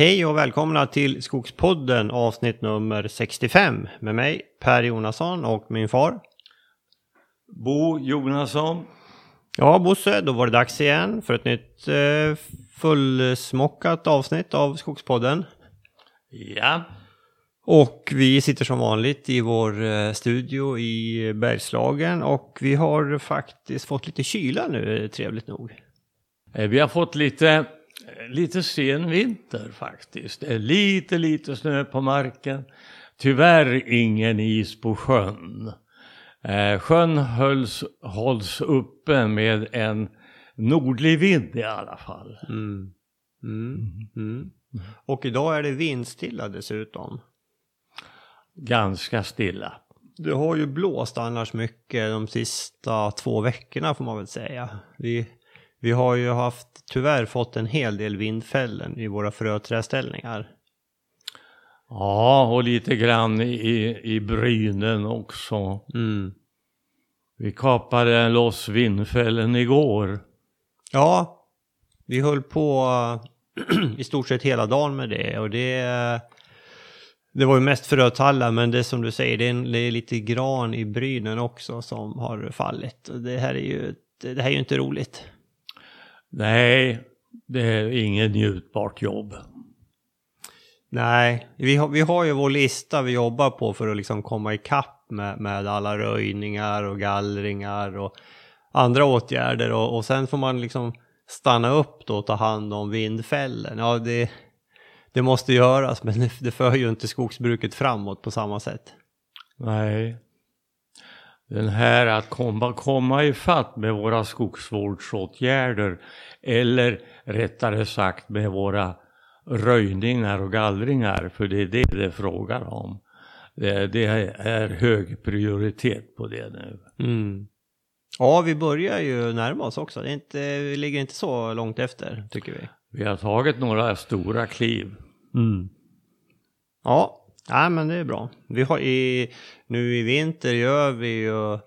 Hej och välkomna till Skogspodden avsnitt nummer 65 med mig Per Jonasson och min far. Bo Jonasson. Ja Bosse, då var det dags igen för ett nytt eh, fullsmockat avsnitt av Skogspodden. Ja. Och vi sitter som vanligt i vår eh, studio i Bergslagen och vi har faktiskt fått lite kyla nu, trevligt nog. Eh, Vi har fått lite, lite sen vinter faktiskt. Det är lite, lite snö på marken. Tyvärr ingen is på sjön. Eh, sjön hölls, hålls uppe med en nordlig vind i alla fall. Mm. Mm. Mm. Och idag är det vindstilla dessutom. Ganska stilla. Det har ju blåst annars mycket de sista två veckorna får man väl säga. Vi, vi har ju haft, tyvärr fått en hel del vindfällen i våra fröträställningar. Ja, och lite grann i, i brynen också. Mm. Vi kapade loss vindfällen igår. Ja, vi höll på i stort sett hela dagen med det och det, det var ju mest frötallar men det som du säger, det är, en, det är lite gran i brynen också som har fallit. Det här är ju, det här är ju inte roligt. Nej, det är inget njutbart jobb. Nej, vi har, vi har ju vår lista vi jobbar på för att liksom komma ikapp med, med alla röjningar och gallringar och andra åtgärder och, och sen får man liksom stanna upp då och ta hand om vindfällen. Ja, det, det måste göras men det, för ju inte skogsbruket framåt på samma sätt. Nej. Den här att komma, komma ifatt med våra skogsvårdsåtgärder eller rättare sagt med våra röjningar och gallringar, för det är det det är frågan om. Det, det är hög prioritet på det nu. Mm. Ja, vi börjar ju närma oss också. Det är inte, vi ligger inte så långt efter tycker vi. Vi har tagit några stora kliv. Ja, nej, men det är bra. Vi har i, nu i vinter gör vi ju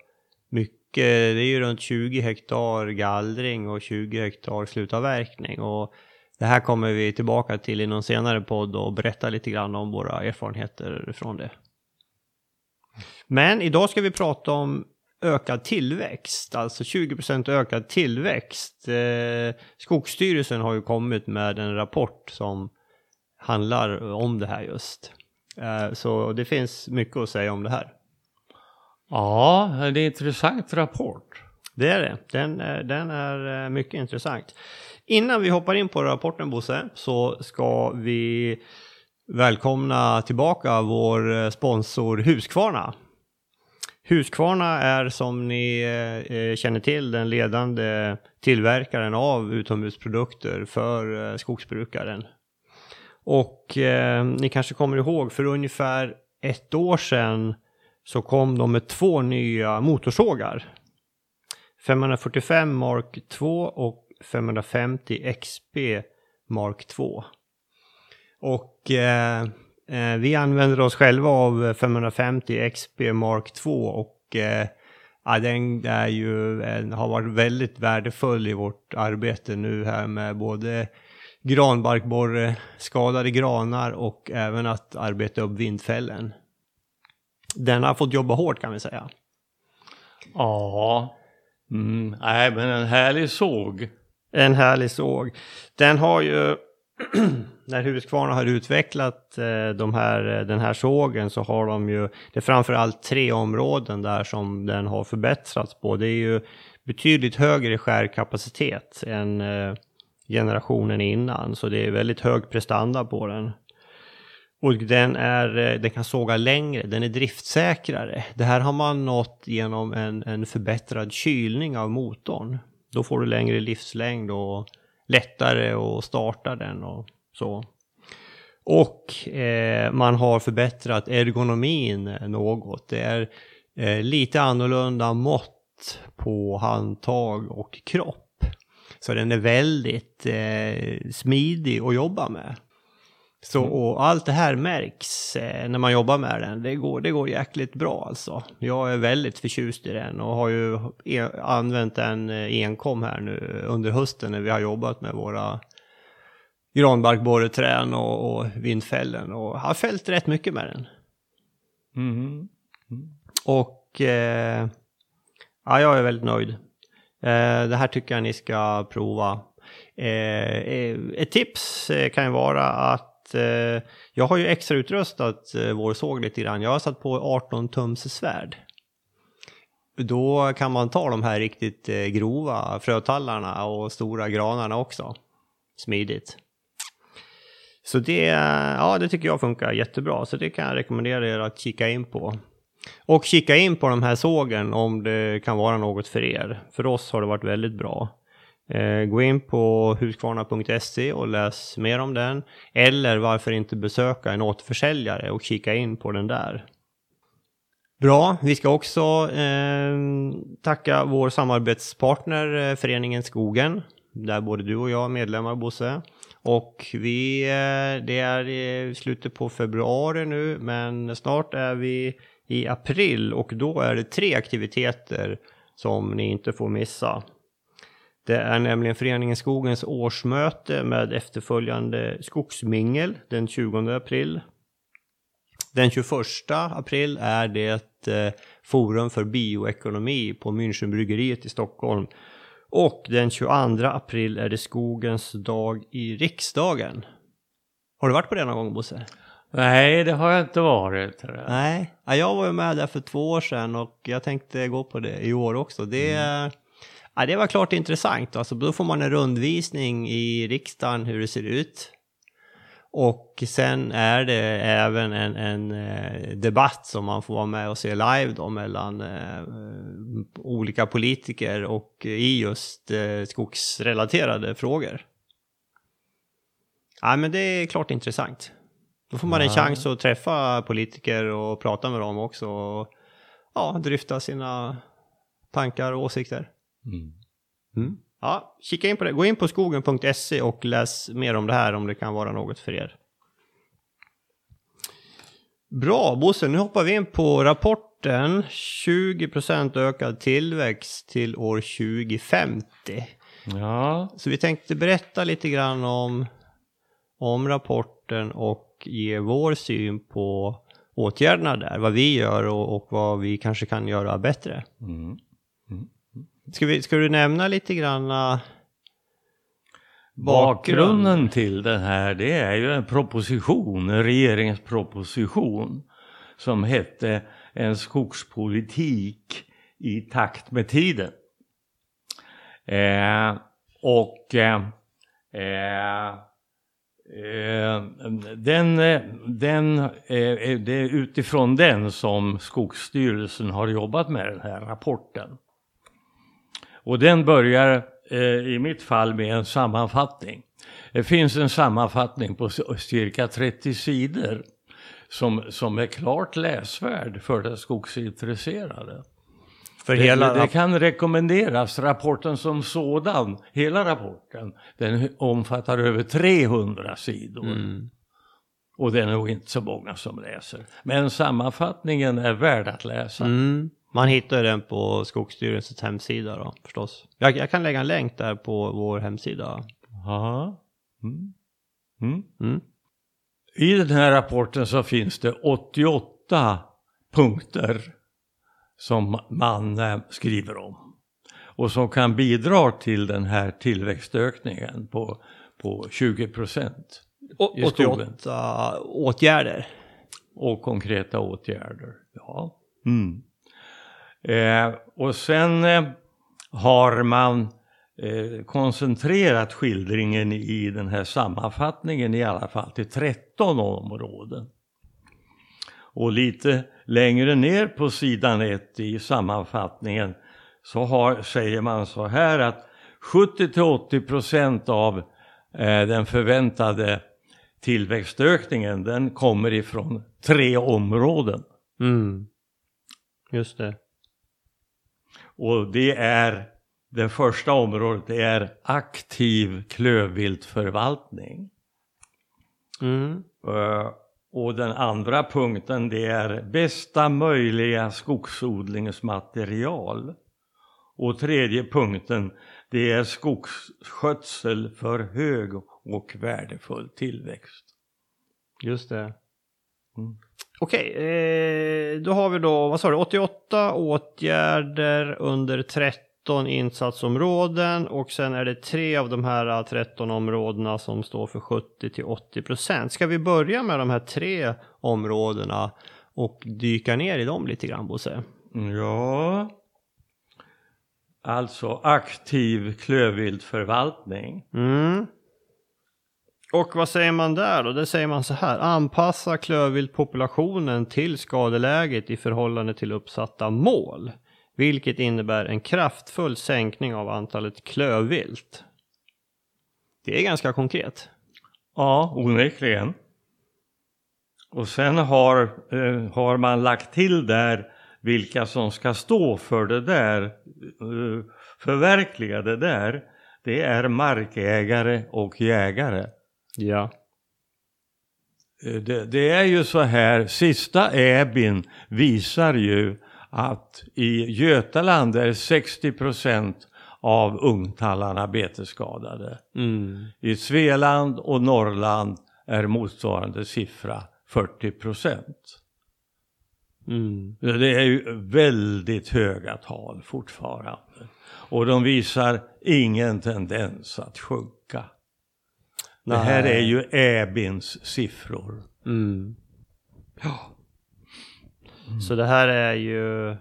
mycket, det är ju runt 20 hektar gallring och 20 hektar slutavverkning. Och det här kommer vi tillbaka till i någon senare podd och berätta lite grann om våra erfarenheter från det. Men idag ska vi prata om ökad tillväxt, alltså 20% ökad tillväxt. Eh, Skogsstyrelsen har ju kommit med en rapport som handlar om det här just. Eh, Så det finns mycket att säga om det här. Ja, det är en intressant rapport. Det är det. Den, är- den är eh, mycket intressant. Innan vi hoppar in på rapporten Bosse så ska vi välkomna tillbaka vår eh, sponsor Husqvarna. Husqvarna är som ni eh, eh, känner till den ledande tillverkaren av utomhusprodukter för eh, skogsbrukaren. Och eh, ni kanske kommer ihåg för ungefär ett år sedan så kom de med två nya motorsågar. 545 Mark 2 och 550 XP Mark 2. Och eh, eh, vi använder oss själva av 550 XP Mark 2 och eh, ja, den är ju, en, har varit väldigt värdefull i vårt arbete nu här med både granbarkborre, skadade granar och även att arbeta upp vindfällen. Den har fått jobba hårt kan vi säga. Ja, mm, nej men en härlig såg. En härlig såg. Den har ju, när Husqvarna har utvecklat eh, de här, den här sågen så har de ju, det är framförallt tre områden där som den har förbättrats på. Det är ju betydligt högre skärkapacitet än eh, generationen innan, så det är väldigt hög prestanda på den. Och den, är, eh, den kan såga längre, den är driftsäkrare. Det här har man nått genom en, en förbättrad kylning av motorn. Då får du längre livslängd och lättare att starta den och så. Och eh, man har förbättrat ergonomin något. Det är eh, lite annorlunda mått på handtag och kropp. Så den är väldigt eh, smidig att jobba med. Så och allt det här märks eh, när man jobbar med den. Det går, det går jäkligt bra alltså. Jag är väldigt förtjust i den och har ju e använt den eh, enkom här nu under hösten när vi har jobbat med våra granbarkborreträn och, och vindfällen och har fällt rätt mycket med den. Mm. Och eh, ja, jag är väldigt nöjd. Eh, det här tycker jag ni ska prova. Eh, eh ett tips eh, kan ju vara att eh, jag har ju extra utrustat vår såg lite grann. Jag har satt på 18 tums svärd. Då kan man ta de här riktigt grova frötallarna och stora granarna också. Smidigt. Så det, ja, det tycker jag funkar jättebra, så det kan jag rekommendera er att kika in på. Och kika in på de här sågen om det kan vara något för er. För oss har det varit väldigt bra. Eh, gå in på huskvarna.se och läs mer om den. Eller varför inte besöka en återförsäljare och kika in på den där. Bra, vi ska också eh, tacka vår samarbetspartner eh, Föreningen Skogen. Där både du och jag är medlemmar Bosse. Och vi, eh, det är i slutet på februari nu, men snart är vi i april och då är det tre aktiviteter som ni inte får missa. Det är nämligen Föreningen Skogens årsmöte med efterföljande skogsmingel den 20 april. Den 21 april är det eh, Forum för bioekonomi på Münchenbryggeriet i Stockholm och den 22 april är det skogens dag i riksdagen. Har du varit på det någon gång Bosse? Nej, det har jag inte varit. Nej, jag var ju med där för två år sedan och jag tänkte gå på det i år också. Det, mm. ja, det var klart intressant. Alltså, då får man en rundvisning i riksdagen hur det ser ut. Och sen är det även en, en eh, debatt som man får vara med och se live då mellan eh, olika politiker och i just eh, skogsrelaterade frågor. Ja, men det är klart intressant. Då får man en chans att träffa politiker och prata med dem också och ja, dryfta sina tankar och åsikter. Mm. Mm. Ja, kika in på det. Gå in på skogen.se och läs mer om det här om det kan vara något för er. Bra, Bosse, nu hoppar vi in på rapporten 20% ökad tillväxt till år 2050. Ja. Så vi tänkte berätta lite grann om, om rapporten och ge vår syn på åtgärderna där, vad vi gör och, och vad vi kanske kan göra bättre. Mm. Ska, vi, ska du nämna lite grann uh, Bakgrunden till den här det är ju en proposition, en regeringsproposition som hette En skogspolitik i takt med tiden. Eh, och eh, eh Eh, den, eh, den, eh, det är utifrån den som Skogsstyrelsen har jobbat med den här rapporten. Och den börjar i mitt fall med en sammanfattning. Det finns en sammanfattning på cirka 30 sidor som, som är klart läsvärd för den skogsintresserade. För hela... det, det kan rekommenderas, rapporten som sådan, hela rapporten, den omfattar över 300 sidor. Mm. Och det är nog inte så många som läser. Men sammanfattningen är värd att läsa. Mm. Man hittar den på Skogsstyrelsens hemsida då förstås. Jag, jag, kan lägga en länk där på vår hemsida. Ja. Mm. Mm. Mm. I den här rapporten så finns det 88 punkter som man skriver om. Och som kan bidra till den här tillväxtökningen på, på 20 procent. 88 åtgärder. Och konkreta åtgärder, ja. Mm. Eh, och sen eh, har man eh, koncentrerat skildringen i den här sammanfattningen i alla fall till 13 områden. Och lite längre ner på sidan 1 i sammanfattningen så har, säger man så här att 70-80% av eh, den förväntade tillväxtökningen den kommer ifrån tre områden. Mm. Just det. Och det är, det första området det är aktiv klövviltförvaltning. Mm. Uh, och den andra punkten det är bästa möjliga skogsodlingsmaterial. Och tredje punkten det är skogsskötsel för hög och värdefull tillväxt. Just det. Mm. Okej, eh, då har vi då, vad sa du, 88 åtgärder under 13 insatsområden och sen är det tre av de här 13 områdena som står för 70 till 80 procent. Ska vi börja med de här tre områdena och dyka ner i dem lite grann Bosse? Ja, alltså aktiv klövviltförvaltning. Mm. Och vad säger man där då? Det säger man så här. Anpassa klövviltpopulationen till skadeläget i förhållande till uppsatta mål. Vilket innebär en kraftfull sänkning av antalet klövvilt. Det är ganska konkret. Ja, onekligen. Och sen har, eh, har man lagt till där vilka som ska stå för det där, eh, förverkliga det där. Det är markägare och jägare. Ja. Eh, Det, det är ju så här, sista EBIN visar ju att i Götaland är 60 procent av ungtallarna betesskadade. Mm. I Svealand och Norrland är motsvarande siffra 40 procent. Mm. Det är ju väldigt höga tal fortfarande. Och de visar ingen tendens att sjunka. Det här Nej. är ju EBINs siffror. Mm. Så det här är ju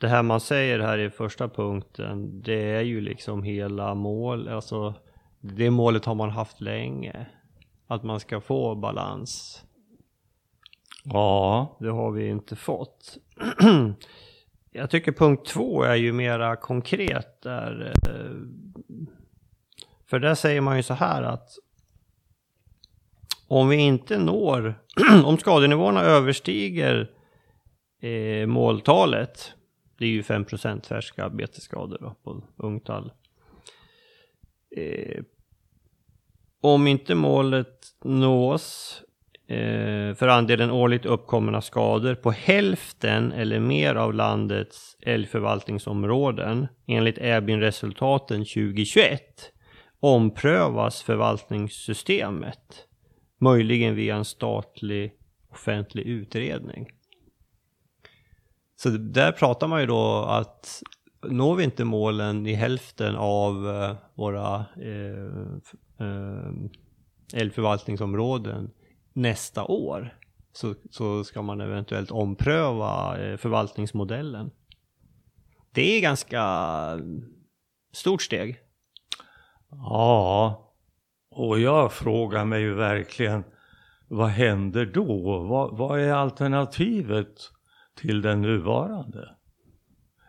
det här man säger här i första punkten, det är ju liksom hela mål, alltså det målet har man haft länge. Att man ska få balans. Ja, Det har vi inte fått. Jag tycker punkt två är ju mera konkret där. eh, För där säger man ju så här att om vi inte når, om skadenivåerna överstiger eh, måltalet, det är ju 5% färska betesskador då, på ungtall. Eh, om inte målet nås eh, för andelen årligt uppkomna skador på hälften eller mer av landets älgförvaltningsområden enligt EBIN-resultaten 2021 omprövas förvaltningssystemet. Möjligen via en statlig offentlig utredning. Så där pratar man ju då att når vi inte målen i hälften av eh, våra eh, eh, älgförvaltningsområden nästa år så, så ska man eventuellt ompröva eh, förvaltningsmodellen. Det är ganska stort steg. ja. Och jag frågar mig ju verkligen, vad händer då? Vad, vad är alternativet till den nuvarande?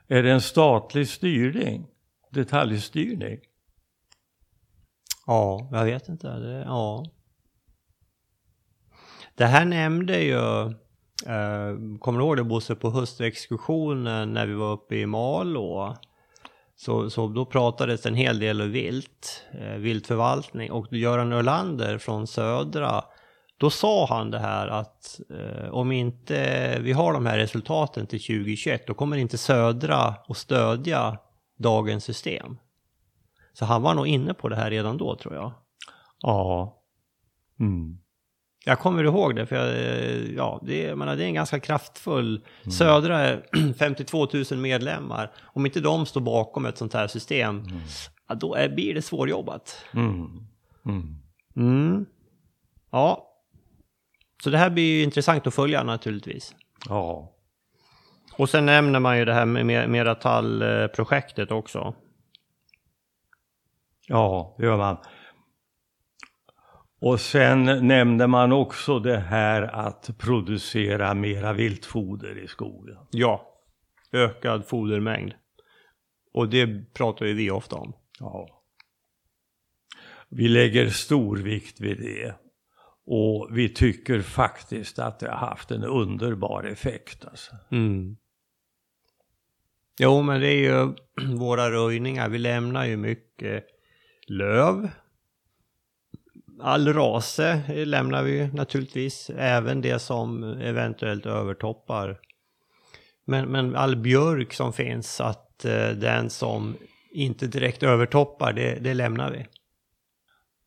Är det en statlig styrning? Detaljstyrning? Ja, jag vet inte. Det, ja. det här nämnde ju, eh, kommer du ihåg det Bosse, på höstexkursionen när vi var uppe i Malå? Så, så då pratades en hel del om vilt, eh, viltförvaltning och Göran Ölander från Södra, då sa han det här att eh, om inte vi har de här resultaten till 2021 då kommer inte Södra att stödja dagens system. Så han var nog inne på det här redan då tror jag. Ja. Mm. Jag kommer ihåg det, för jag, eh, ja, det, jag menar, det är en ganska kraftfull... Södra är 52 000 medlemmar. Om inte de står bakom ett sånt här system, ja, då är, blir det svårjobbat. Mm. Mm. Mm. Ja. Så det här blir ju intressant att följa naturligtvis. Ja. Och sen nämner man ju det här med Mer- Meratal-projektet också. Ja, det gör man. Och sen nämnde man också det här att producera mera viltfoder i skogen. Ja. Ökad fodermängd. Och det pratar ju vi ofta om. Ja. Vi lägger stor vikt vid det. Och vi tycker faktiskt att det har haft en underbar effekt. Alltså. Mm. Jo, men det är ju våra röjningar. Vi lämnar ju mycket löv. All rase lämnar vi naturligtvis. Även det som eventuellt övertoppar. Men, men all björk som finns, att eh, den som inte direkt övertoppar, det, det lämnar vi.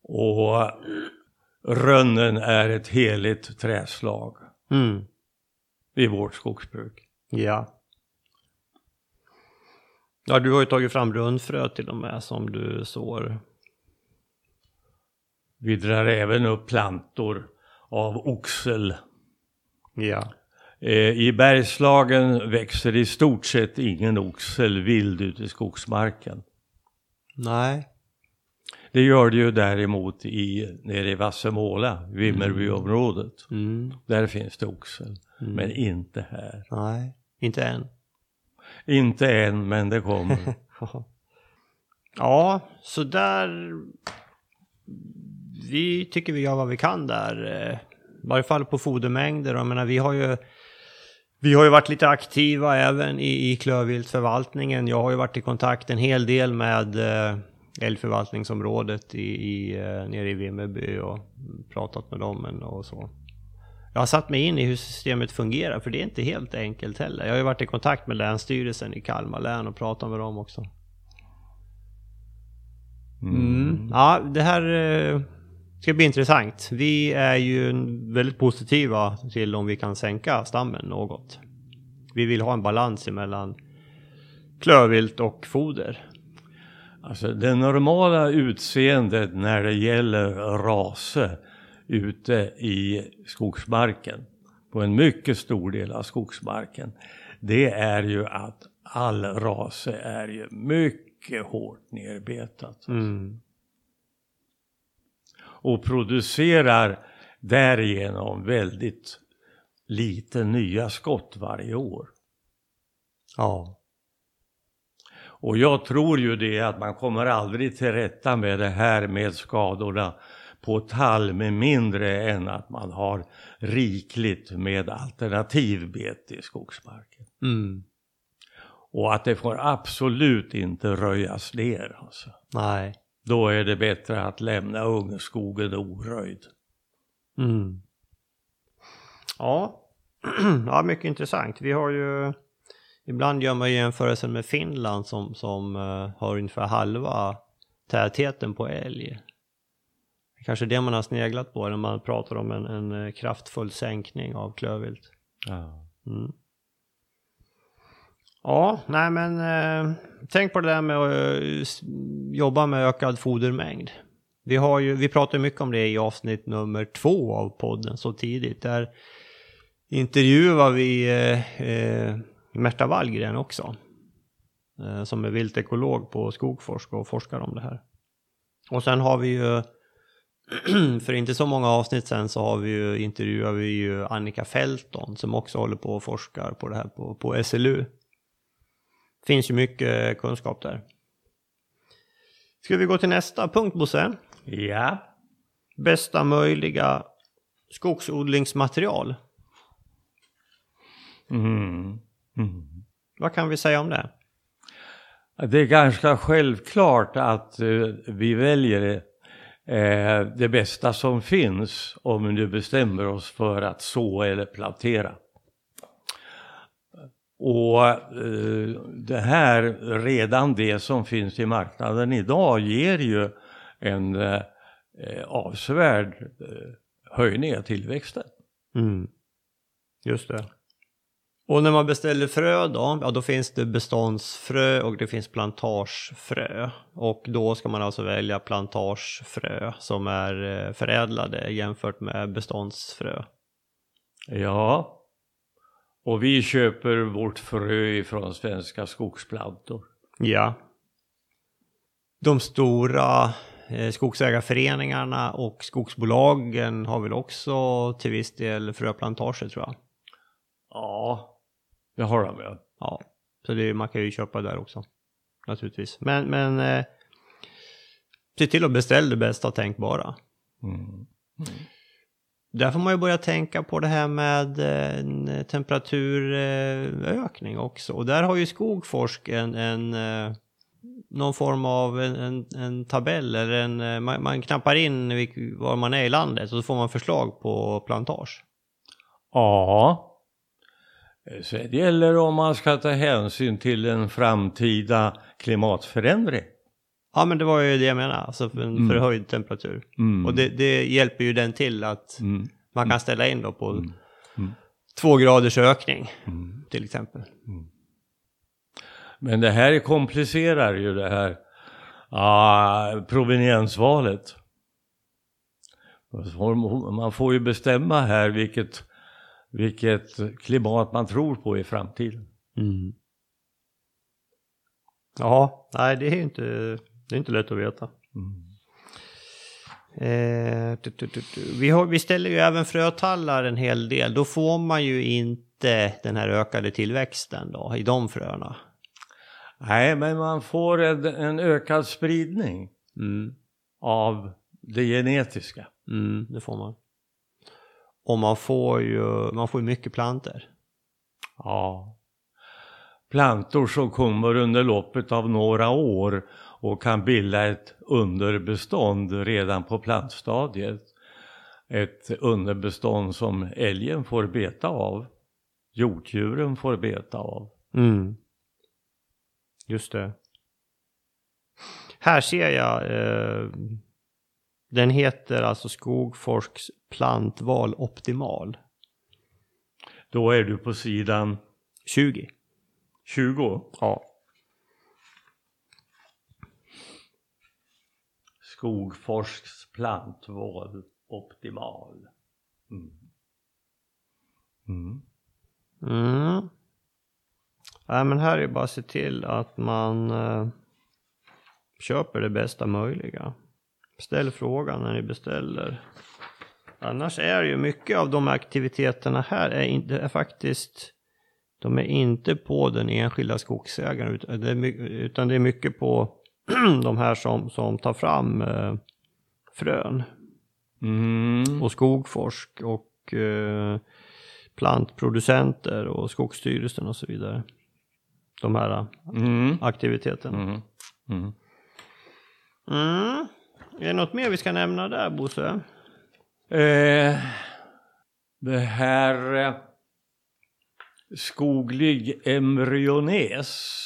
Och rönnen är ett heligt träslag Mm. i vårt skogsbruk. Ja. Ja, du har ju tagit fram rundfrö till och med som du sår. Vi drar även upp plantor av oxel. Ja. Eh, I Bergslagen växer i stort sett ingen oxel vild ute i skogsmarken. Nej. Det gör det ju däremot i, nere i Vassemåla, Vimmerbyområdet. Mm. Där finns det oxel, Mm. men inte här. Nej, inte än. Inte än, men det kommer. ja, så där. Vi tycker vi gör vad vi kan där. eh, I varje fall på fodermängder. Jag menar, vi har ju vi har ju varit lite aktiva även i, i klövviltförvaltningen. Jag har ju varit i kontakt en hel del med eh, älgförvaltningsområdet i, i, eh, nere i Vimmerby och pratat med dem och så. Jag har satt mig in i hur systemet fungerar för det är inte helt enkelt heller. Jag har ju varit i kontakt med Länsstyrelsen i Kalmar län och pratat med dem också. Mm. Ja, det här ska bli intressant. Vi är ju väldigt positiva till om vi kan sänka stammen något. Vi vill ha en balans mellan klövvilt och foder. Alltså det normala utseendet när det gäller rase ute i skogsmarken, på en mycket stor del av skogsmarken, det är ju att all rase är ju mycket hårt nerbetat. Mm. Och producerar därigenom väldigt lite nya skott varje år. Ja. Och jag tror ju det att man kommer aldrig till rätta med det här med skadorna på tall med mindre än att man har rikligt med alternativbete i skogsmarken. Mm. Och att det får absolut inte röjas ner alltså. Nej. Då är det bättre att lämna ungskogen oröjd. Mm. Ja. ja, mycket intressant. Vi har ju ibland gör man jämförelsen med Finland som, som eh, har ungefär halva tätheten på älg. Kanske det man har sneglat på när man pratar om en, en eh, kraftfull sänkning av klövvilt. Ja. Mm. Ja, nej men eh, tänk på det där med att eh, jobba med ökad fodermängd. Vi, har ju, vi pratar mycket om det i avsnitt nummer två av podden så tidigt. Där intervjuar vi eh, eh, Märta Wallgren också. Eh, som är viltekolog på Skogforsk och forskar om det här. Och sen har vi ju för inte så många avsnitt sen så har vi ju intervjuar vi ju Annika Felton som också håller på och forskar på det här på, på SLU. Finns ju mycket kunskap där. Ska vi gå till nästa punkt Bosse? ja. Bästa möjliga skogsodlingsmaterial. Mm. Mm. Vad kan vi säga om det? Det är ganska självklart att eh, vi väljer eh, det bästa som finns om vi nu bestämmer oss för att så eller plantera. Och eh, det här, redan det som finns i marknaden idag ger ju en eh, eh, avsevärd eh, höjning av tillväxten. Mm. Just det. Och när man beställer frö då, ja då finns det beståndsfrö och det finns plantagefrö. Och då ska man alltså välja plantagefrö som är eh, förädlade jämfört med beståndsfrö. Ja, och vi köper vårt frö ifrån Svenska Skogsplantor. Ja. De stora eh, skogsägarföreningarna och skogsbolagen har väl också till viss del fröplantager tror jag. Ja, det har de ju. Ja, så det, man kan ju köpa där också. Naturligtvis. Men, men eh, se till att beställa det bästa tänkbara. Mm. Där får man ju börja tänka på det här med eh, temperaturökning också. Och där har ju Skogforsk en, en eh, någon form av en, en, en tabell eller en, eh, man, man knappar in vilk- var man är i landet och så får man förslag på plantage. Ja. Eh, det gäller om man ska ta hänsyn till en framtida klimatförändring. Ja, men det var ju det jag menade, alltså för en Mm. förhöjd temperatur. Mm. Och det, det hjälper ju den till att Mm. man kan ställa in då på Mm. två graders ökning Mm. till exempel. Men det här komplicerar ju det här ah, proveniensvalet. Man får ju bestämma här vilket, vilket klimat man tror på i framtiden. Mm. Ja, nej det är ju inte, det är inte lätt att veta. Mm. Eh, tu, tu, tu. Vi, har, vi ställer ju även frötallar en hel del. Då får man ju inte den här ökade tillväxten då i de fröna. Nej, men man får en, en ökad spridning Mm. av det genetiska. Mm, det får man. Och man får ju man får mycket planter. Ja. Plantor som kommer under loppet av några år och kan bilda ett underbestånd redan på plantstadiet. Ett underbestånd som älgen får beta av. Hjortdjuren får beta av. Mm. Just det. Här ser jag, eh, den heter alltså Skogforsks plantval optimal. Då är du på sidan 20. 20. Ja. Skogforsks plantvård optimal. Mm. Mm. Mm. Nej men här är det bara att se till att man eh, köper det bästa möjliga. Ställ frågan när ni beställer. Annars är ju mycket av de aktiviteterna här är, inte, är faktiskt de är inte på den enskilda skogsägaren utan det är, utan det är mycket på de här som, som tar fram eh, frön Mm. och Skogforsk och eh, plantproducenter och Skogsstyrelsen och så vidare. De här eh, Mm. aktiviteterna. Mm. Mm. Mm. Är det något mer vi ska nämna där Bosse? Eh, det här eh, skoglig embryones.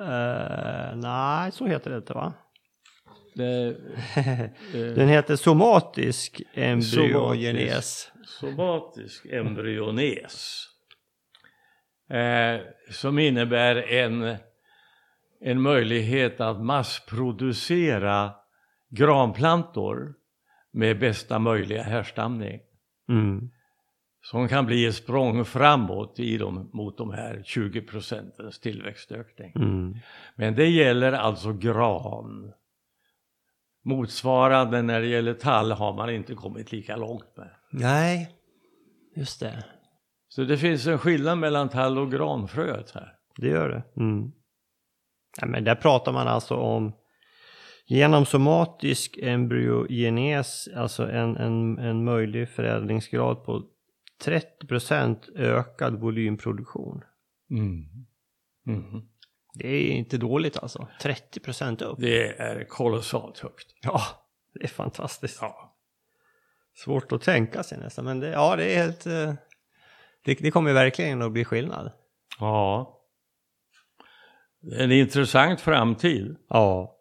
Eh, nej, så heter det inte va? Det, Den heter somatisk embryogenes. somatisk embryones. Eh, som innebär en, en möjlighet att massproducera granplantor med bästa möjliga härstamning. Mm. Som kan bli ett språng framåt i dem, mot de här 20 procentens tillväxtökning. Mm. Men det gäller alltså gran. Motsvarande när det gäller tall har man inte kommit lika långt med. Nej, just det. Så det finns en skillnad mellan tall och granfröet här. Det gör det. Mm. Ja, men där pratar man alltså om genom somatisk embryogenes, alltså en, en, en möjlig förädlingsgrad på 30% ökad volymproduktion. Mm. Mhm. Det är inte dåligt alltså. 30% upp. Det är kolossalt högt. Ja, det är fantastiskt. Ja. Svårt att tänka sig nästan, men det, ja, det är helt... eh, Det, det kommer verkligen att bli skillnad. ja. Det är en intressant framtid. Ja.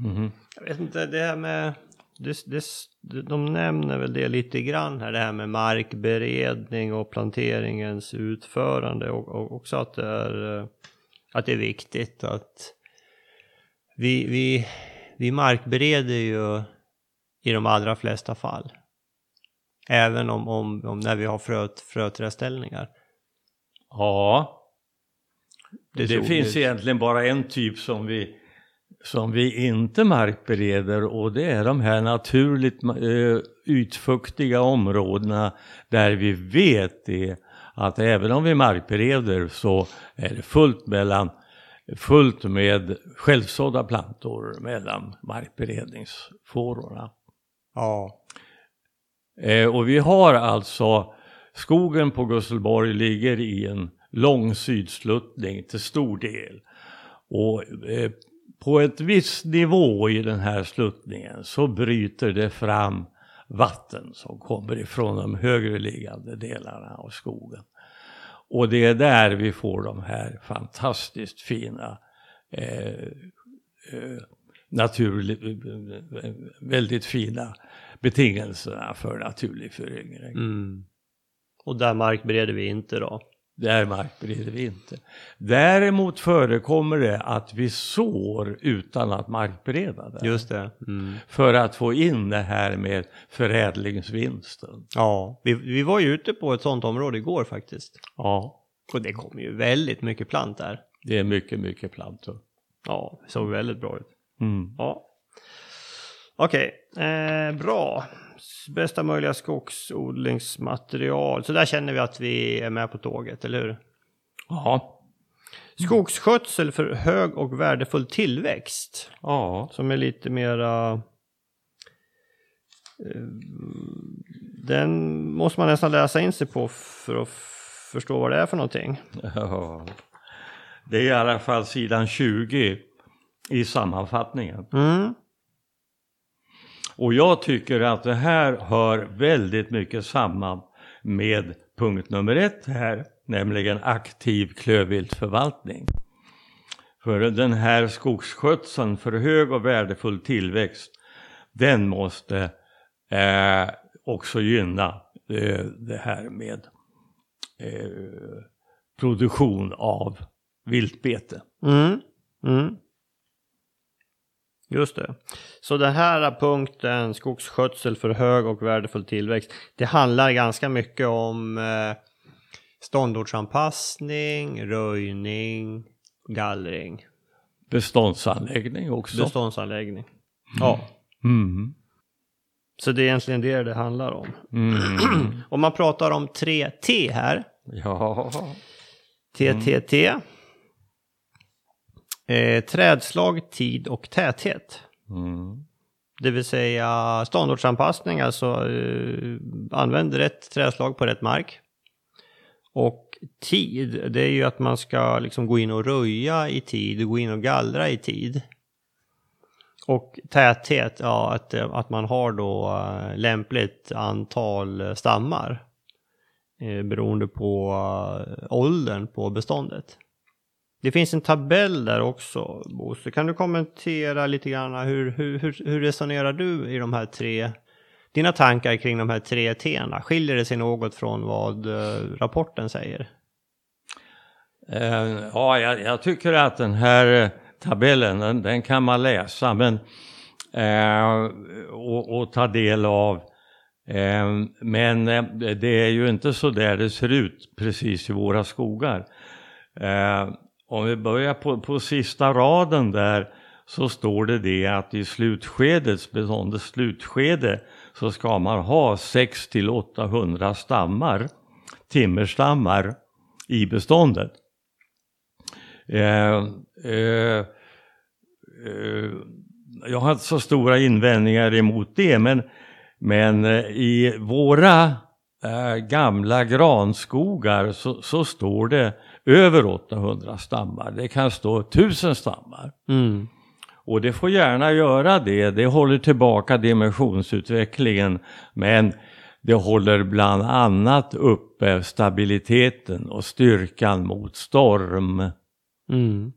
Mhm. Jag vet inte, det här med... Det, det, de nämner väl det lite grann här, det här med markberedning och planteringens utförande och, och också att det är, eh, att det är viktigt att vi, vi, vi markbereder ju i de allra flesta fall. Även om, om, om när vi har fröt, fröträdställningar. Ja. Det, tror- finns egentligen bara en typ som vi, som vi inte markbereder och det är de här naturligt eh, utfuktiga områdena där vi vet det att även om vi markbereder så är det fullt, mellan, fullt med självsådda plantor mellan markberedningsfårorna. Ja. Eh, och vi har alltså, skogen på Gusselborg ligger i en lång sydsluttning till stor del. Och eh, på ett visst nivå i den här sluttningen så bryter det fram vatten som kommer ifrån de högre liggande delarna av skogen. Och det är där vi får de här fantastiskt fina eh, eh, naturlig, väldigt fina betingelserna för naturlig föryngring. Mm. Och där markbereder vi inte då? Där markbereder vi inte. Däremot förekommer det att vi sår utan att markbereda där. Just det. Mm. För att få in det här med förädlingsvinsten. Ja, vi, vi var ju ute på ett sånt område igår faktiskt. Ja, Och det kom ju väldigt mycket plant där. det är mycket, mycket plantor. Ja, det såg väldigt bra ut. Mm. Ja. Okej, eh, bra. Bästa möjliga skogsodlingsmaterial. Så där känner vi att vi är med på tåget, eller hur? Ja, Skogsskötsel för hög och värdefull tillväxt. ja. Som är lite mera... eh, Den måste man nästan läsa in sig på för att förstå vad det är för någonting. Ja. Det är i alla fall sidan 20 i sammanfattningen. Mm. Och jag tycker att det här hör väldigt mycket samman med punkt nummer ett här, nämligen aktiv klövviltförvaltning. För den här skogsskötseln för hög och värdefull tillväxt, den måste eh, också gynna eh, det här med eh, produktion av viltbete. Mm. Mm. Just det. Så den här punkten, skogsskötsel för hög och värdefull tillväxt, det handlar ganska mycket om eh, ståndortsanpassning, röjning, gallring, Beståndsanläggning också. beståndsanläggning. Ja, Mm. så det är egentligen det det handlar om. Mm. Om man pratar om 3T här, Ja. TTT, eh, trädslag, tid och täthet. Mm. Det vill säga ståndortsanpassning, alltså eh, använd rätt träslag på rätt mark. Och tid, det är ju att man ska liksom gå in och röja i tid, gå in och gallra i tid. Och täthet, ja att, eh, att man har då eh, lämpligt antal stammar. Eh, beroende på åldern på beståndet. Det finns en tabell där också, Bosse. Kan du kommentera lite grann hur, hur, hur, resonerar du i de här tre, dina tankar kring de här tre T'na? Skiljer det sig något från vad eh, rapporten säger? Uh, ja, jag, jag tycker att den här tabellen, den, den kan man läsa men, uh, och, och ta del av. Uh, men det är ju inte så där det ser ut precis i våra skogar. Om vi börjar på, på sista raden där så står det det att i slutskedet, beståndets slutskede, så ska man ha 6 till 800 stammar, timmerstammar i beståndet. Eh, eh, eh, jag har inte så stora invändningar emot det, men, men eh, i våra eh, gamla granskogar så, så står det över 800 stammar. Det kan stå 1000 stammar. Mm. Och det får gärna göra det, det håller tillbaka dimensionsutvecklingen men det håller bland annat uppe stabiliteten och styrkan mot storm. Mm.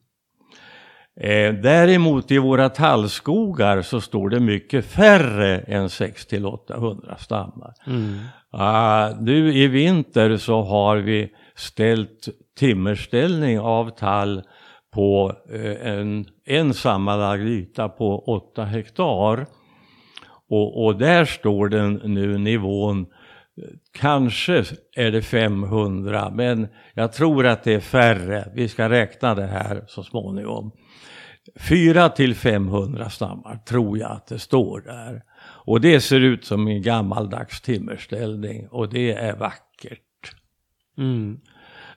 Eh, däremot i våra tallskogar så står det mycket färre än 600-800 stammar. Mm. Ah, nu i vinter så har vi ställt timmerställning av tall på eh, en, en sammanlagd yta på 8 hektar. Och, och där står den nu nivån, kanske är det 500 men jag tror att det är färre. Vi ska räkna det här så småningom. 4 till 500 stammar tror jag att det står där. Och det ser ut som en gammaldags timmerställning och det är vackert. Mm.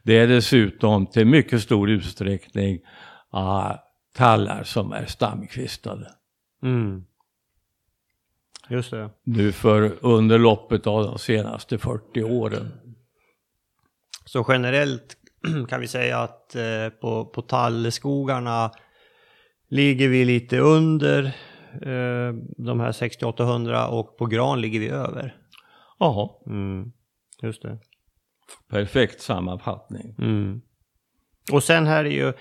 Det är dessutom till mycket stor utsträckning uh, tallar som är stamkvistade. Mm. Just det. Nu för under loppet av de senaste 40 åren. Så generellt kan vi säga att eh, på, på tallskogarna ligger vi lite under eh, de här 6800 och på gran ligger vi över. Jaha, Mm. Just det perfekt sammanfattning. Mm. Och sen här är ju,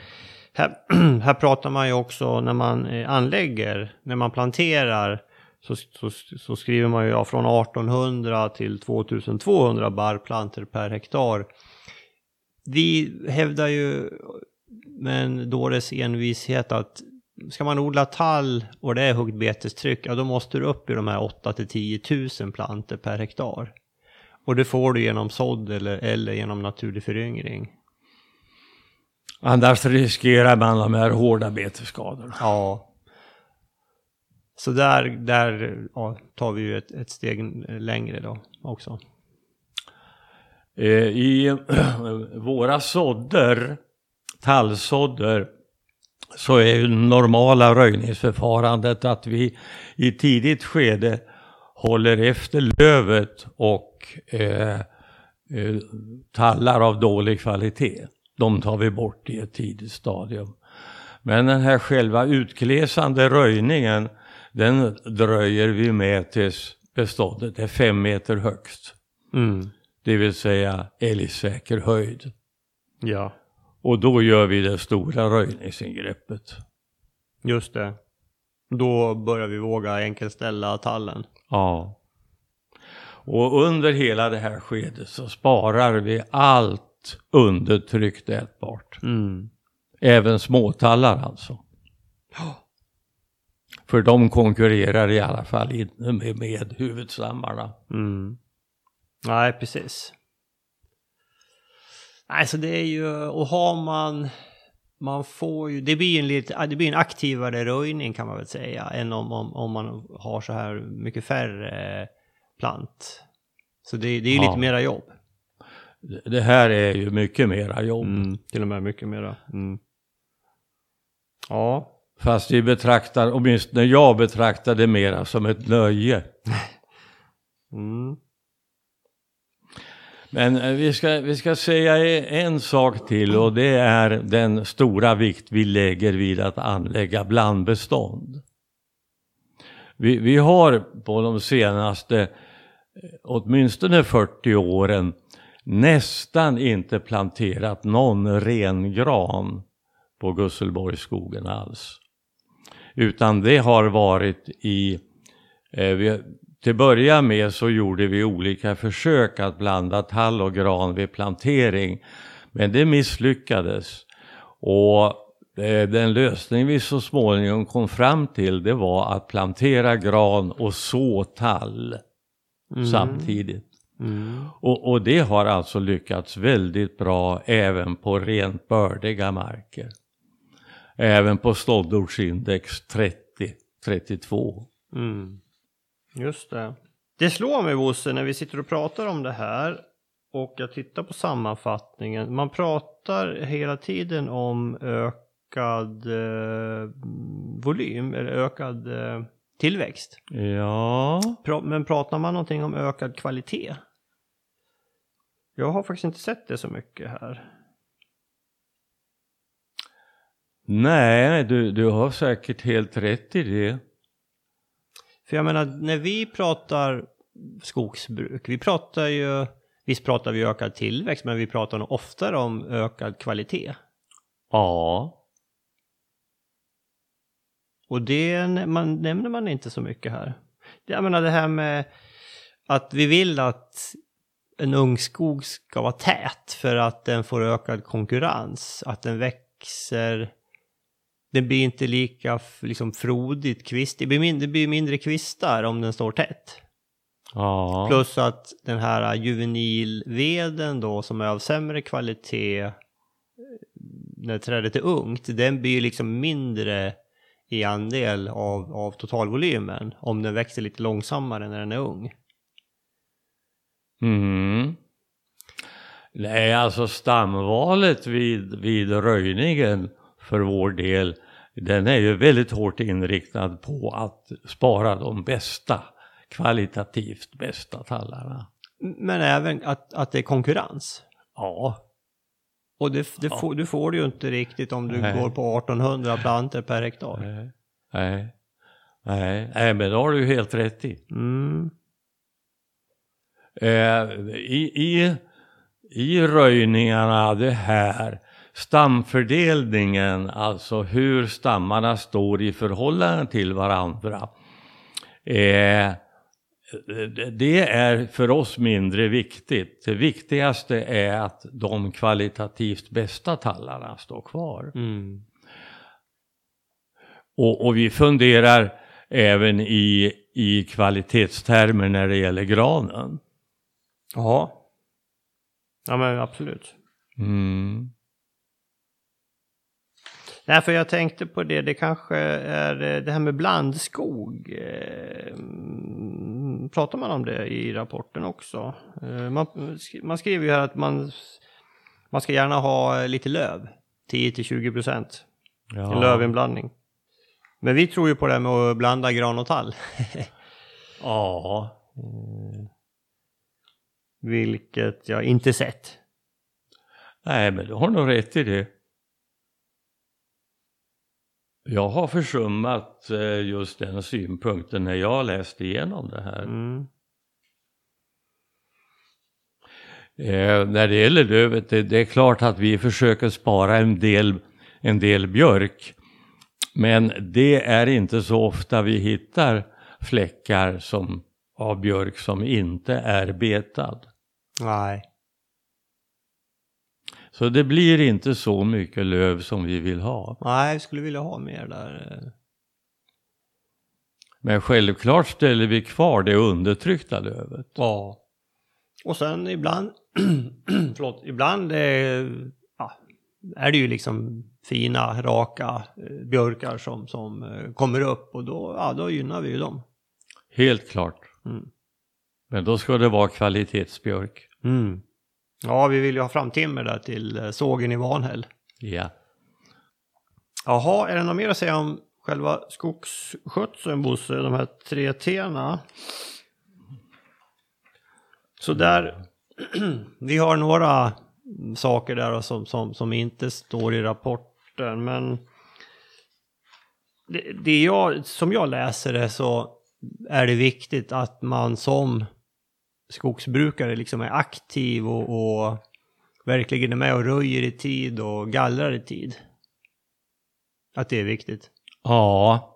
här, här pratar man ju också när man eh, anlägger, när man planterar så, så, så skriver man ju ja, från 1800 till 2200 barrplanter per hektar. Vi hävdar ju med en dåres envishet att ska man odla tall och det är högt betestryck, ja då måste du upp i de här 8 till 10 000 planter per hektar. Och det får du genom sådd eller, eller genom naturlig föryngring. Annars riskerar man de här hårda betesskadorna. Ja. Så där, där ja, tar vi ju ett, ett steg längre då också. Eh, I våra sådder, tallsådder, så är ju normala röjningsförfarandet att vi i tidigt skede håller efter lövet och eh, eh, tallar av dålig kvalitet. De tar vi bort i ett tidigt stadium. Men den här själva utglesande röjningen, den dröjer vi med tills beståndet är fem meter högst. Mm. Det vill säga älgsäker höjd. Ja, Och då gör vi det stora röjningsingreppet. just det. Då börjar vi våga enkelställa tallen. Ja. Och under hela det här skedet så sparar vi allt undertryckt ätbart. Mm. Även småtallar alltså. För de konkurrerar i alla fall inte med, med huvudstammarna. Mm. Nej, precis. Nej, så det är ju, och har man, man får ju, det blir en lite, det blir en aktivare röjning kan man väl säga, än om, om, om man har så här mycket färre eh, plant. Så det, det är ju Ja. lite mera jobb. Det här är ju mycket mera jobb. Mm, till och med mycket mera. Mm. Ja, Fast vi betraktar, åtminstone jag betraktar det mera som ett nöje. mm. Men eh, vi ska, vi ska säga e, en sak till och det är den stora vikt vi lägger vid att anlägga blandbestånd. Vi, vi har på de senaste eh, åtminstone 40 åren nästan inte planterat någon rengran på Gusselborgsskogen alls. Utan det har varit i, eh, vi, till börja med så gjorde vi olika försök att blanda tall och gran vid plantering. Men det misslyckades. Och eh, den lösning vi så småningom kom fram till det var att plantera gran och så tall samtidigt. Mm. Och, och det har alltså lyckats väldigt bra även på rent bördiga marker. Även på ståndortsindex 30-32. Mm. Just det. Det slår mig Bosse när vi sitter och pratar om det här och jag tittar på sammanfattningen. Man pratar hela tiden om ökad eh, volym eller ökad eh, tillväxt. Ja, Pra- men pratar man någonting om ökad kvalitet? Jag har faktiskt inte sett det så mycket här. nej, du, du har säkert helt rätt i det. För jag menar, när vi pratar skogsbruk, vi pratar ju, visst pratar vi ökad tillväxt, men vi pratar nog oftare om ökad kvalitet. Ja, Och det man, nämner man inte så mycket här. Jag menar det här med att vi vill att en ung skog ska vara tät för att den får ökad konkurrens, att den växer. Den blir inte lika liksom, frodigt kvist. Det blir, mindre, det blir mindre kvistar om den står tätt. ja. Plus att den här juvenilveden då som är av sämre kvalitet eh, när trädet är ungt, den blir liksom mindre i andel av, av totalvolymen om den växer lite långsammare när den är ung. Mm. Nej, alltså stamvalet vid, vid röjningen för vår del, den är ju väldigt hårt inriktad på att spara de bästa, kvalitativt bästa tallarna. Men även att, att det är konkurrens. Ja, Och det, det får, du får det ju inte riktigt om du Nej. går på 1800 planter per hektar. nej, nej, nej, nej, men det har du ju helt rätt i. Mm. Eh, i, i, I röjningarna det här stamfördelningen, alltså hur stammarna står i förhållande till varandra, eh, det är för oss mindre viktigt. Det viktigaste är att de kvalitativt bästa tallarna står kvar. Mm. Och, och, vi funderar även i, i kvalitetstermer när det gäller granen. Ja. Ja men absolut. Mm. Nej, för jag tänkte på det, det kanske är eh, det här med blandskog. Eh, pratar man om det i rapporten också? Eh, man, man skriver ju här att man, man ska gärna ha lite löv, 10-20 procent. Ja. Lövinblandning. Men vi tror ju på det här med att blanda gran och tall. ja. Vilket jag inte sett. Nej, men du har nog rätt i det. Jag har försummat eh, just den synpunkten när jag läste igenom det här. Mm. Eh, när det gäller lövet, det, det, är klart att vi försöker spara en del, en del björk. Men det är inte så ofta vi hittar fläckar som, av björk som inte är betad. Nej. Så det blir inte så mycket löv som vi vill ha. Nej, vi skulle vilja ha mer där. Men självklart ställer vi kvar det undertryckta lövet. Ja. Och sen ibland, förlåt, ibland är, ja, är det ju liksom fina, raka eh, björkar som, som eh, kommer upp och då, ja, då gynnar vi ju dem. Helt klart. Mm. Men då ska det vara kvalitetsbjörk. Mm. Ja, vi vill ju ha fram timmer där till eh, sågen i Vanhäll. Ja. Jaha, är det något mer att säga om själva skogsskötseln Bosse, de här tre T'na? Så där, vi har några saker där som, som, som inte står i rapporten, men det, det jag, som jag läser det så är det viktigt att man som skogsbrukare liksom är aktiv och, och verkligen är med och röjer i tid och gallrar i tid. Att det är viktigt. Ja.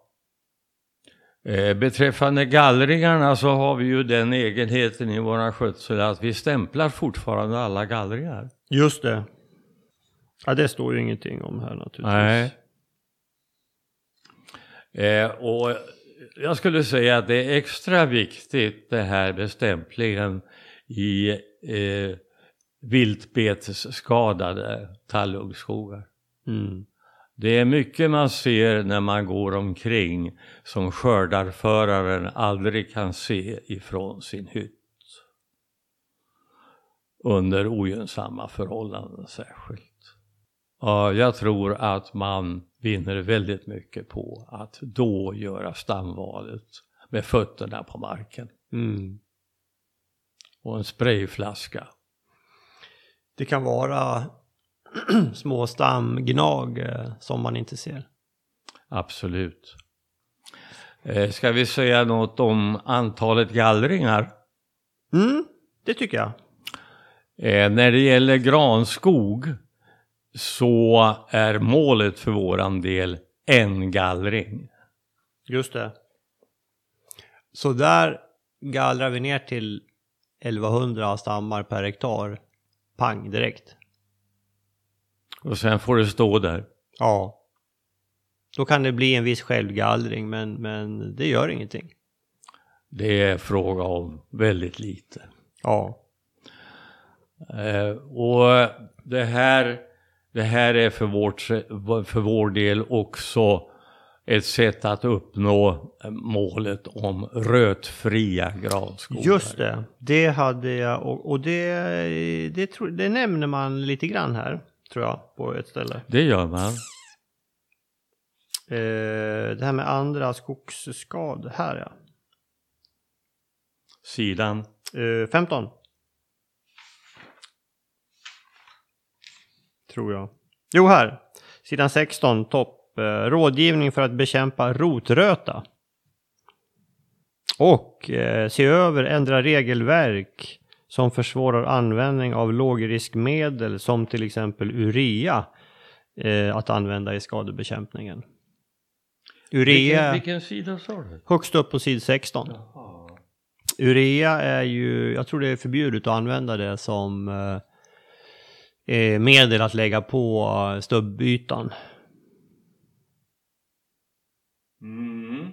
Eh, beträffande gallringarna så har vi ju den egenheten i våra skötsel att vi stämplar fortfarande alla gallringar. Just det. Ja, det står ju ingenting om här naturligtvis. Nej. Eh, och jag skulle säga att det är extra viktigt det här med stämplingen i eh, viltbetesskadade tallungskogar. Mm. Det är mycket man ser när man går omkring som skördarföraren aldrig kan se ifrån sin hytt. Under ogynnsamma förhållanden särskilt. Ja, jag tror att man vinner väldigt mycket på att då göra stamvalet med fötterna på marken. Mm. Och en sprayflaska. Det kan vara små stamgnag eh, som man inte ser. Absolut. Eh, ska vi säga något om antalet gallringar? Mm, det tycker jag. Eh, när det gäller granskog så är målet för våran del en gallring. Just det. Så där gallrar vi ner till 1100 stammar per hektar. Pang direkt. Och sen får det stå där. Ja. Då kan det bli en viss självgallring men, men det gör ingenting. Det är fråga om väldigt lite. Ja. Eh, och det här det här är för, vårt, för vår del också ett sätt att uppnå målet om rötfria granskogar. Just det, det hade jag och, och det, det, tro, det nämner man lite grann här tror jag på ett ställe. Det gör man. Eh, det här med andra skogsskador, här ja. Sidan? Eh, 15. Tror jag. Jo, här. Sidan 16, topp. Eh, rådgivning för att bekämpa rotröta. Och eh, se över, ändra regelverk som försvårar användning av lågriskmedel som till exempel urea eh, att använda i skadebekämpningen. Vilken, Urea, vilken sida sa du? högst upp på sid 16. Jaha. Urea är ju, jag tror det är förbjudet att använda det som eh, eh, medel att lägga på stubbytan. Mm.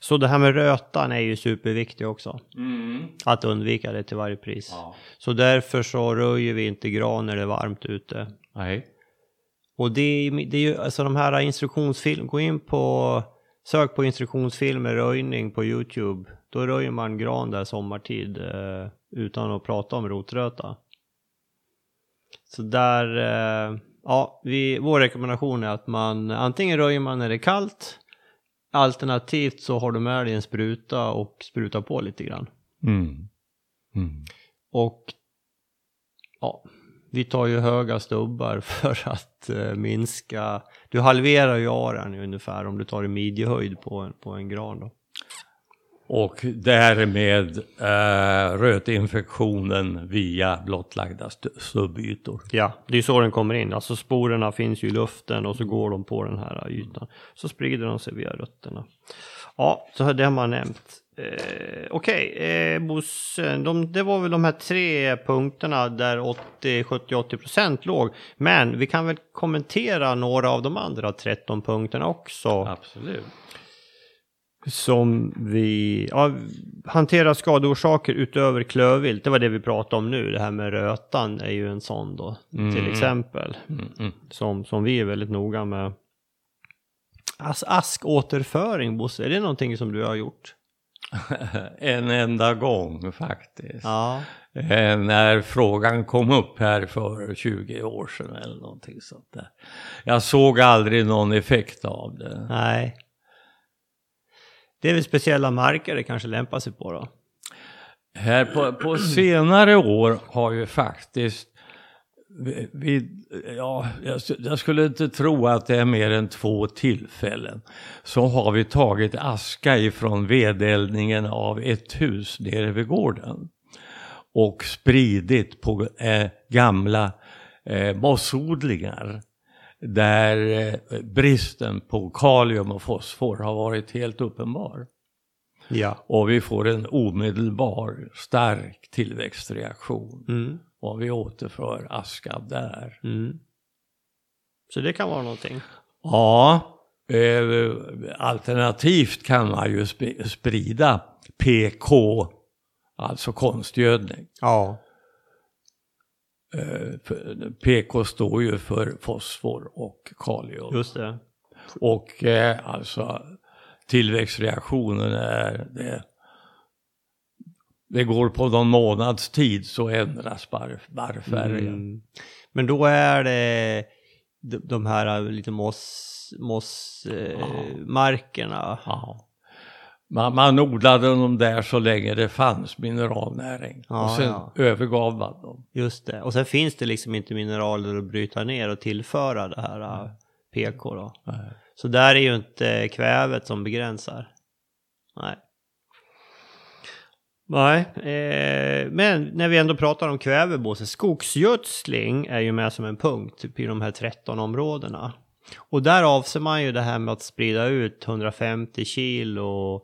Så det här med rötan är ju superviktigt också. Mm. Att undvika det till varje pris. Ja. Så därför så röjer vi inte gran när det är varmt ute. Nej. Och det är, det är ju alltså de här instruktionsfilmer, gå in på, sök på instruktionsfilmer röjning på YouTube. Då röjer man gran där sommartid eh, utan att prata om rotröta. Så där, eh, ja, vi, vår rekommendation är att man antingen röjer man när det är kallt, alternativt så har du med dig en spruta och sprutar på lite grann. Mm. Mm. Och ja, vi tar ju höga stubbar för att eh, minska, du halverar ju aran ungefär om du tar i midjehöjd på en, på en gran då. Och därmed eh, rötinfektionen via blottlagda st- stubbytor. Ja, det är ju så den kommer in. Alltså sporerna finns ju i luften och så går de på den här ytan. Så sprider de sig via rötterna. Ja, så det har man nämnt. Eh, Okej, eh, Bosse, de, det var väl de här tre punkterna där 80, 70, 80 procent låg. Men vi kan väl kommentera några av de andra 13 punkterna också. Absolut. Som vi, ja, hantera skadeorsaker utöver klövvilt. Det var det vi pratade om nu. Det här med rötan är ju en sån då. Till Mm. exempel. Mm, mm. Som, som vi är väldigt noga med. Alltså askåterföring Bosse, är det någonting som du har gjort? en enda gång faktiskt. Ja. Eh, när frågan kom upp här för 20 år sedan eller någonting sånt där. Jag såg aldrig någon effekt av det. Nej. Det är väl speciella marker det kanske lämpar sig på då? Här på, på senare år har ju faktiskt vi, ja, jag, jag skulle inte tro att det är mer än två tillfällen. Så har vi tagit aska ifrån vedeldningen av ett hus nere vid gården. Och spridit på eh, gamla eh, mossodlingar. Där eh, bristen på kalium och fosfor har varit helt uppenbar. Ja. Och vi får en omedelbar stark tillväxtreaktion Mm. om vi återför aska där. Mm. Så det kan vara någonting. Ja, eh, alternativt kan man ju sp- sprida PK, alltså konstgödning. Ja. Eh, PK står ju för fosfor och kalium. Just det. Och eh, alltså tillväxtreaktionen är det, det går på någon månads tid så ändras barr, barrfärgen. Mm. Men då är det de, de här lite moss, mossmarkerna. Eh, Ja. Man, man odlade dem där så länge det fanns mineralnäring. Ja, och sen ja. övergav man dem. Just det. Och sen finns det liksom inte mineraler att bryta ner och tillföra det här äh, PK då. Nej. Så där är ju inte kvävet som begränsar. Nej. Nej, eh, men när vi ändå pratar om kväve, Bosse, skogsgödsling är ju med som en punkt i de här 13 områdena. Och där avser man ju det här med att sprida ut 150 kilo,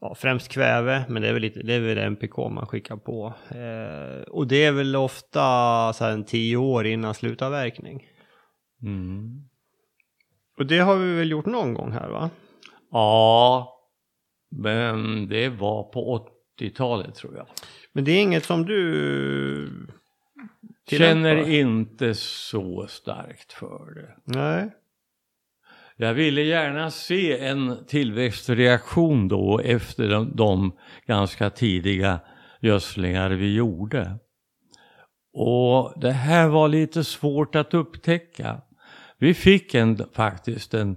ja, främst kväve, men det är väl, lite, det är väl NPK man skickar på. Eh, och det är väl ofta så här en 10 år innan slutavverkning. Mm. Och det har vi väl gjort någon gång här va? Ja, men det var på 80-talet tror jag. Men det är inget som du Känner inte så starkt för det. Nej. Jag ville gärna se en tillväxtreaktion då efter de, de ganska tidiga gödslingar vi gjorde. Och det här var lite svårt att upptäcka. Vi fick en, faktiskt en,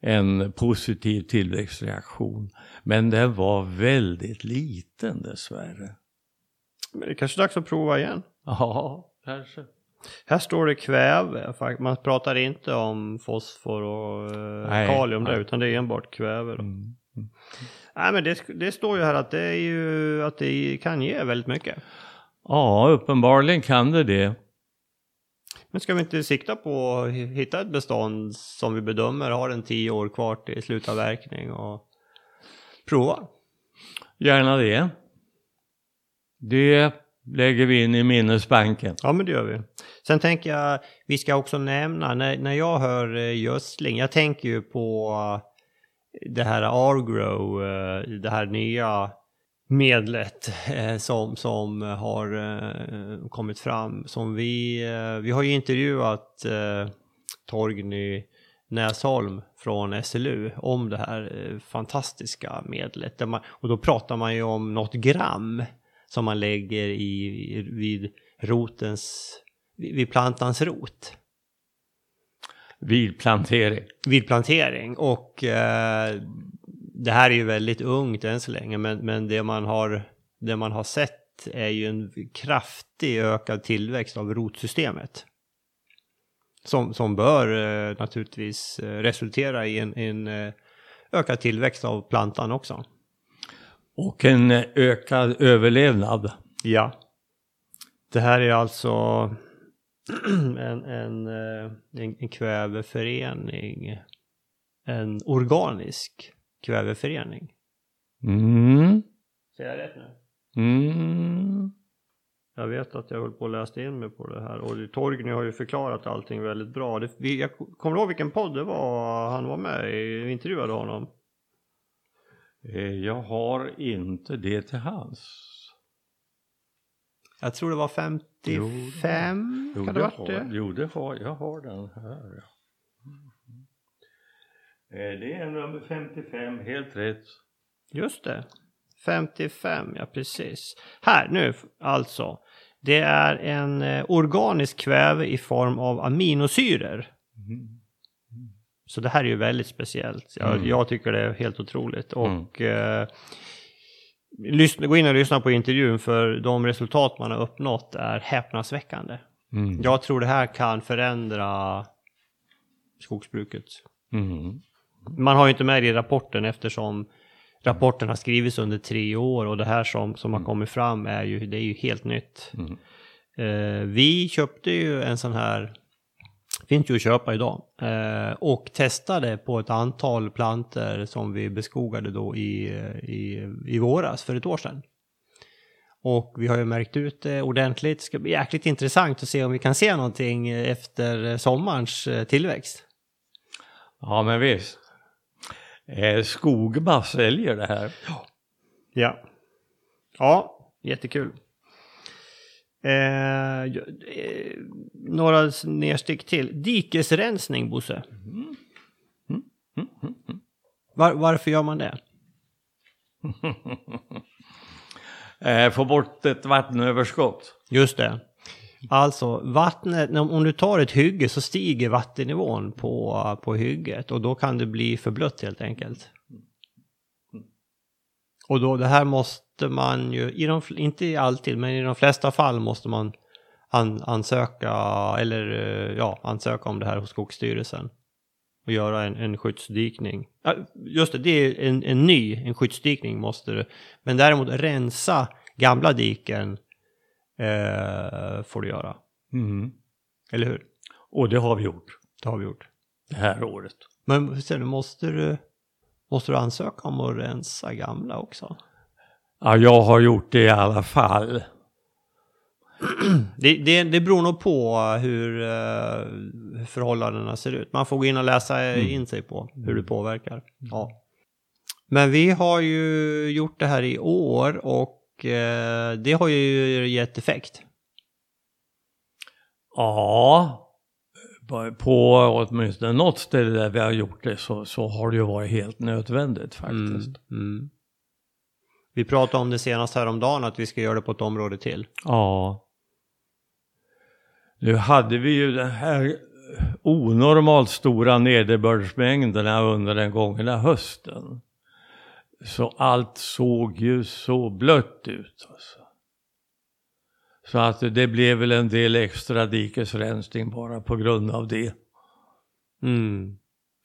en positiv tillväxtreaktion. Men den var väldigt liten dessvärre. Men det är kanske är dags att prova igen. Ja, kanske. Här står det kväve. Man pratar inte om fosfor och eh, Nej, kalium där nej. utan det är enbart kväve. Då. Mm. Nej men det, det står ju här att det, är ju, att det kan ge väldigt mycket. Ja, uppenbarligen kan det det. Men ska vi inte sikta på att hitta ett bestånd som vi bedömer har en tio år kvar till slutavverkning och prova? Gärna det. Det lägger vi in i minnesbanken. Ja, men det gör vi. Sen tänker jag, vi ska också nämna, när, när jag hör eh, gödsling, jag tänker ju på eh, det här Argrow, eh, det här nya medlet som, som har kommit fram. Som vi, vi har ju intervjuat Torgny Näsholm från SLU om det här fantastiska medlet. Man, och då pratar man ju om något gram som man lägger i, vid rotens, vid plantans rot. Vid plantering. Vid plantering och eh, det här är ju väldigt ungt än så länge men, men det, man har, det man har sett är ju en kraftig ökad tillväxt av rotsystemet. Som, som bör eh, naturligtvis eh, resultera i en, en eh, ökad tillväxt av plantan också. Och en ökad överlevnad. Ja. Det här är alltså en, en, eh, en, en kväveförening. En organisk kväveförening. Mm. Säger jag rätt nu? Mm. Jag vet att jag höll på att läsa in mig på det här och Torgny har ju förklarat allting väldigt bra. Det, vi, jag kommer ihåg vilken podd det var han var med i, vi intervjuade honom. Eh, jag har inte det till hands. Jag tror det var 55. Jo, kan det, det varit det? Jo, det har, jag har den här. Eh, det är nummer 55, helt rätt. Just det. 55, ja precis. Här nu alltså. Det är en eh, organisk kväve i form av aminosyror. Mm. Så det här är ju väldigt speciellt. Jag, mm. jag tycker det är helt otroligt. Mm. Och eh, lyssna, gå in och lyssna på intervjun för de resultat man har uppnått är häpnadsväckande. Mm. Jag tror det här kan förändra skogsbruket. Mm. Man har ju inte med det i rapporten eftersom rapporten har skrivits under tre år och det här som, som har mm. kommit fram är ju, det är ju helt nytt. Mm. Eh, vi köpte ju en sån här finns ju att köpa idag. Eh, och testade på ett antal planter som vi beskogade då i, i, i våras för ett år sedan. Och vi har ju märkt ut det ordentligt. Det ska bli jäkligt intressant att se om vi kan se någonting efter sommarens eh, tillväxt. Ja men visst. Eh, Skogma säljer det här. Ja. Ja, jättekul. Eh, eh, några nedstick till. Dikesrensning, Bosse. Mm. Mm. Mm. Var, varför gör man det? eh, få bort ett vattenöverskott. Just det. Alltså vattnet, om du tar ett hygge så stiger vattennivån på, på hygget och då kan det bli för blött helt enkelt. Och då det här måste man ju, i de, inte alltid, men i de flesta fall måste man an, ansöka, eller ja, ansöka om det här hos Skogsstyrelsen. Och göra en, en skyddsdikning. Ja, just det, det är en, en ny, en skyddsdikning måste du. Men däremot rensa gamla diken eh, får du göra. Mm. Eller hur? Och det har vi gjort. Det har vi gjort. Det här året. Men sen måste du Måste du ansöka om att rensa gamla också? Ja, jag har gjort det i alla fall. Det, det, det beror nog på hur, uh, förhållandena ser ut. Man får gå in och läsa mm. in sig på hur det påverkar. Ja. Men vi har ju gjort det här i år och det har ju gett effekt. Ja, på åtminstone något ställe där vi har gjort det så, så har det ju varit helt nödvändigt faktiskt. Mm, mm. Vi pratade om det senast häromdagen att vi ska göra det på ett område till. Ja. Nu hade vi ju den här onormalt stora nederbördsmängderna under den gångna hösten. Så allt såg ju så blött ut. Alltså. Så att det blev väl en del extra dikesrensning bara på grund av det. Mm.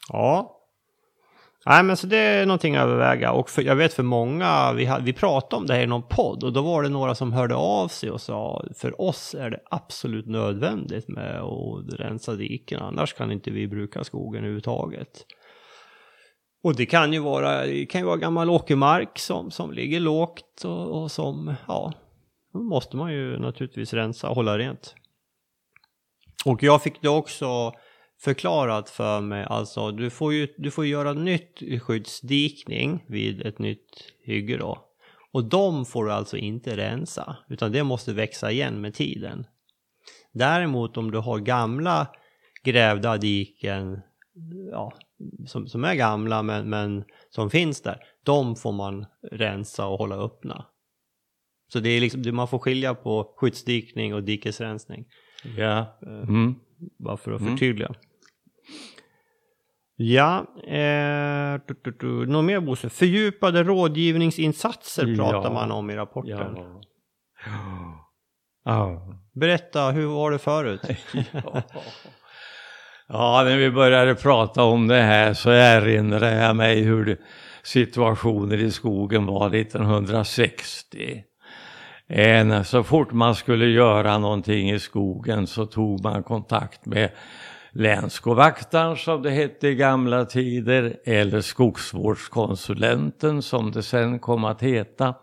Ja. Nej, men så det är någonting att överväga. Och för, jag vet för många, vi, vi pratade om det här i någon podd och då var det några som hörde av sig och sa för oss är det absolut nödvändigt med att rensa diken, annars kan inte vi bruka skogen överhuvudtaget. Och det kan ju vara, det kan ju vara gammal åkermark som, som ligger lågt och, och som, ja, då måste man ju naturligtvis rensa och hålla rent. Och jag fick det också förklarat för mig, alltså du får ju du får göra nytt skyddsdikning vid ett nytt hygge då. Och de får du alltså inte rensa, utan det måste växa igen med tiden. Däremot om du har gamla grävda diken, ja, som, som är gamla men, men som finns där, de får man rensa och hålla öppna. Så det är liksom, man får skilja på skyddsdikning och dikesrensning. Ja. Eh, Mm. Bara för att Mm. Ja, eh, du, du, du, något mer Bosse? Fördjupade rådgivningsinsatser pratar Ja. man om i rapporten. Ja. Ja. Berätta, hur var det förut? Ja, när vi började prata om det här så erinrar jag mig hur det, situationen i skogen var 1960. En, så fort man skulle göra någonting i skogen så tog man kontakt med länsskovaktaren som det hette i gamla tider eller skogsvårdskonsulenten som det sen kom att heta.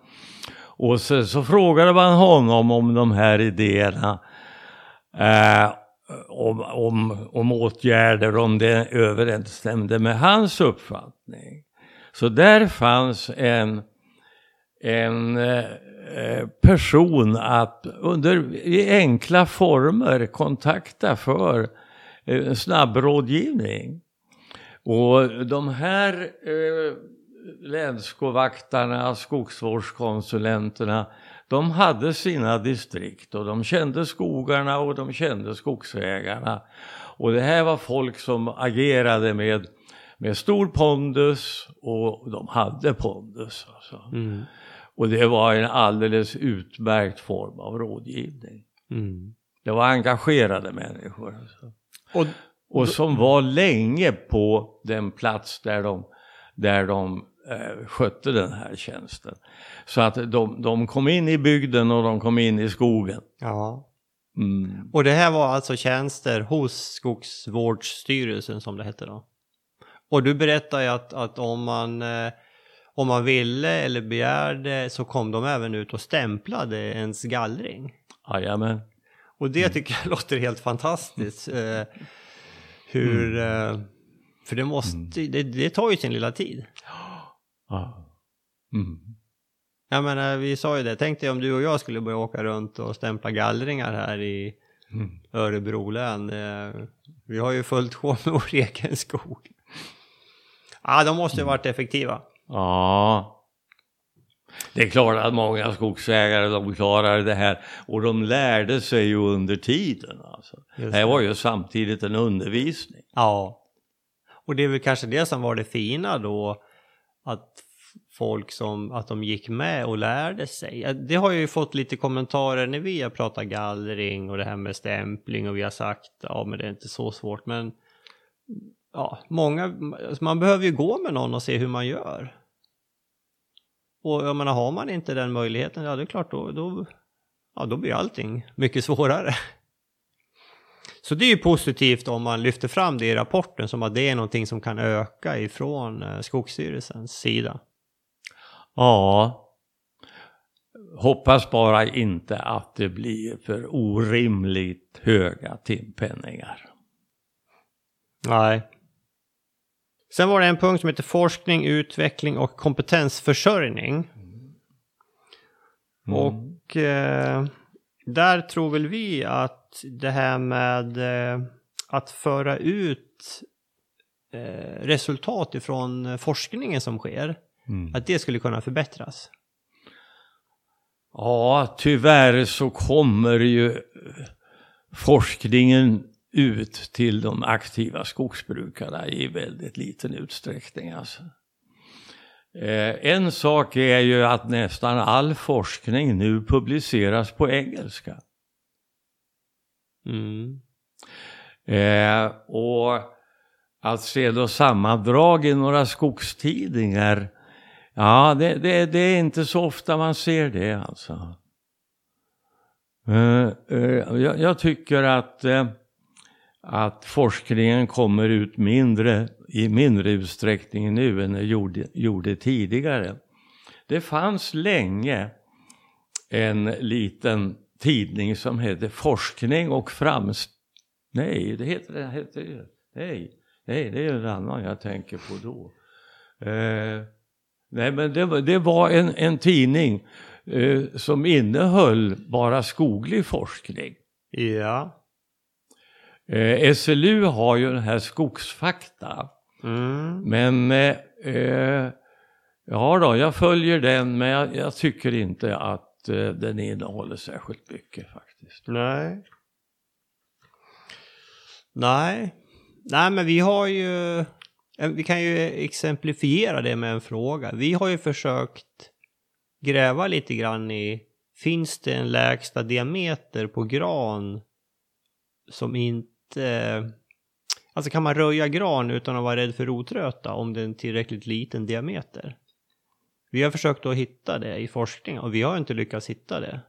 Och sen så frågade man honom om de här idéerna. Eh, om, om, om åtgärder, om det överensstämde med hans uppfattning. Så där fanns en, en eh, person att under i enkla former kontakta för eh, snabbrådgivning. Och de här eh, skogsvårdskonsulenterna, de hade sina distrikt och de kände skogarna och de kände skogsägarna. Och det här var folk som agerade med, med stor pondus och de hade pondus. Alltså. Mm. Och det var en alldeles utmärkt form av rådgivning. Mm. Det var engagerade människor. Alltså. Och, Och som var länge på den plats där de, där de eh, skötte den här tjänsten. Så att de, de kom in i bygden och de kom in i skogen. ja. Mm. och det här var alltså tjänster hos Skogsvårdsstyrelsen som det hette då? Och du berättade ju att, att om, man, eh, om man ville eller begärde så kom de även ut och stämplade ens gallring. Jajamän. Och det tycker jag låter helt fantastiskt. Eh, hur... Eh, för det måste... Det, det tar ju sin lilla tid. Ja. Mm. Jag menar, vi sa ju det. Tänk dig om du och jag skulle börja åka runt och stämpla gallringar här i Mm. Örebro län. Eh, vi har ju fullt sjå med vår egen skog. Ja, de måste ju varit effektiva. Ja. Det är klart att många skogsägare de klarade det här och de lärde sig ju under tiden. Alltså. Just Det här var ju samtidigt en undervisning. Ja. Och det är väl kanske det som var det fina då. Att folk som, att de gick med och lärde sig. Det har jag ju fått lite kommentarer när vi har pratat gallring och det här med stämpling och vi har sagt ja men det är inte så svårt men ja, många, alltså, man behöver ju gå med någon och se hur man gör. Och jag menar, har man inte den möjligheten, ja det är klart då, då, ja, då blir allting mycket svårare. Så det är ju positivt om man lyfter fram det i rapporten som att det är någonting som kan öka ifrån eh, Skogsstyrelsens sida. Ja. Hoppas bara inte att det blir för orimligt höga timpenningar. Nej. Sen var det en punkt som heter forskning, utveckling och kompetensförsörjning. Mm. Och eh, där tror väl vi att det här med eh, att föra ut eh, resultat ifrån forskningen som sker, Mm. att det skulle kunna förbättras. Ja, tyvärr så kommer ju forskningen ut till de aktiva skogsbrukarna i väldigt liten utsträckning. Alltså. Eh, en sak är ju att nästan all forskning nu publiceras på engelska. Mm. Eh, och att se då sammandrag i några skogstidningar. Ja, det, det, det är inte så ofta man ser det alltså. Uh, jag, jag, tycker att, att forskningen kommer ut mindre, i mindre utsträckning nu än den gjorde, gjorde tidigare. Det fanns länge en liten tidning som hette Forskning och framsteg. Nej, det heter den. Heter, nej, nej, det är en annan jag tänker på då. Eh, nej, men det, var, det var en, en tidning eh, som innehöll bara skoglig forskning. Ja. Eh, SLU har ju den här skogsfakta. Mm. Men eh, eh, ja då, jag följer den men jag, jag tycker inte att eh, den innehåller särskilt mycket faktiskt. Nej. Nej. Nej, men vi har ju... eh, Vi kan ju exemplifiera det med en fråga. Vi har ju försökt gräva lite grann i... Finns det en lägsta diameter på gran som inte... Eh, alltså kan man röja gran utan att vara rädd för rotröta om det är en tillräckligt liten diameter? Vi har försökt att hitta det i forskning och vi har inte lyckats hitta det.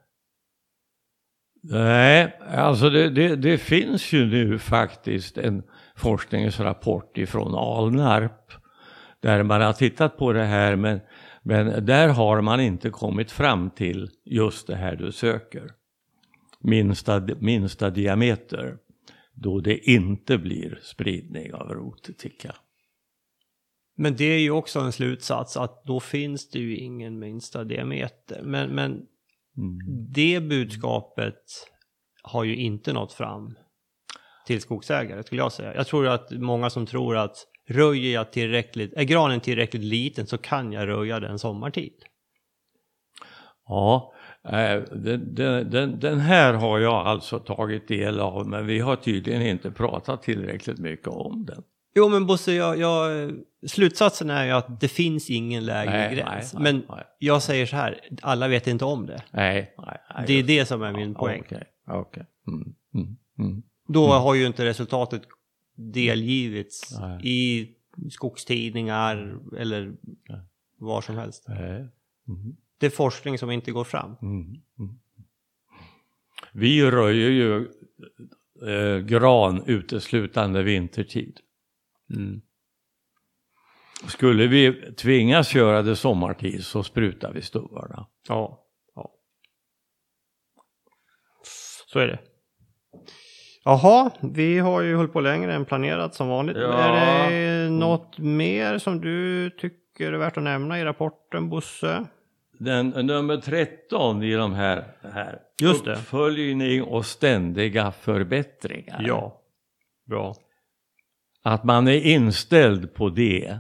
Nej, alltså det, det, det finns ju nu faktiskt en forskningsrapport ifrån Alnarp där man har tittat på det här men, men där har man inte kommit fram till just det här du söker. Minsta, minsta diameter då det inte blir spridning av rotticka. Men det är ju också en slutsats att då finns det ju ingen minsta diameter. Men, men Mm. det budskapet har ju inte nått fram till skogsägare skulle jag säga. Jag tror att många som tror att röjer jag tillräckligt, är granen tillräckligt liten så kan jag röja den sommartid. Ja, den, den, den, den här har jag alltså tagit del av men vi har tydligen inte pratat tillräckligt mycket om den. Jo men Bosse, jag, jag, slutsatsen är ju att det finns ingen lägre Nej, gräns. nej, men nej. jag säger så här, alla vet inte om det. Nej, Det är det som är min poäng. Okej, okej. Mm, mm, mm. Då har ju inte resultatet delgivits i skogstidningar eller var som helst. Mm, Det är forskning som inte går fram. mm, mm. Vi röjer ju eh, gran uteslutande vintertid. Mm. Skulle vi tvingas göra det sommartid så sprutar vi stubbarna. Ja, ja. Så är det. Jaha, vi har ju hållit på längre än planerat som vanligt. Ja. Är det något mer som du tycker är värt att nämna i rapporten, Bosse? Den, nummer 13 i de här, här. Just det. Uppföljning och ständiga förbättringar. Bra. Att man är inställd på det.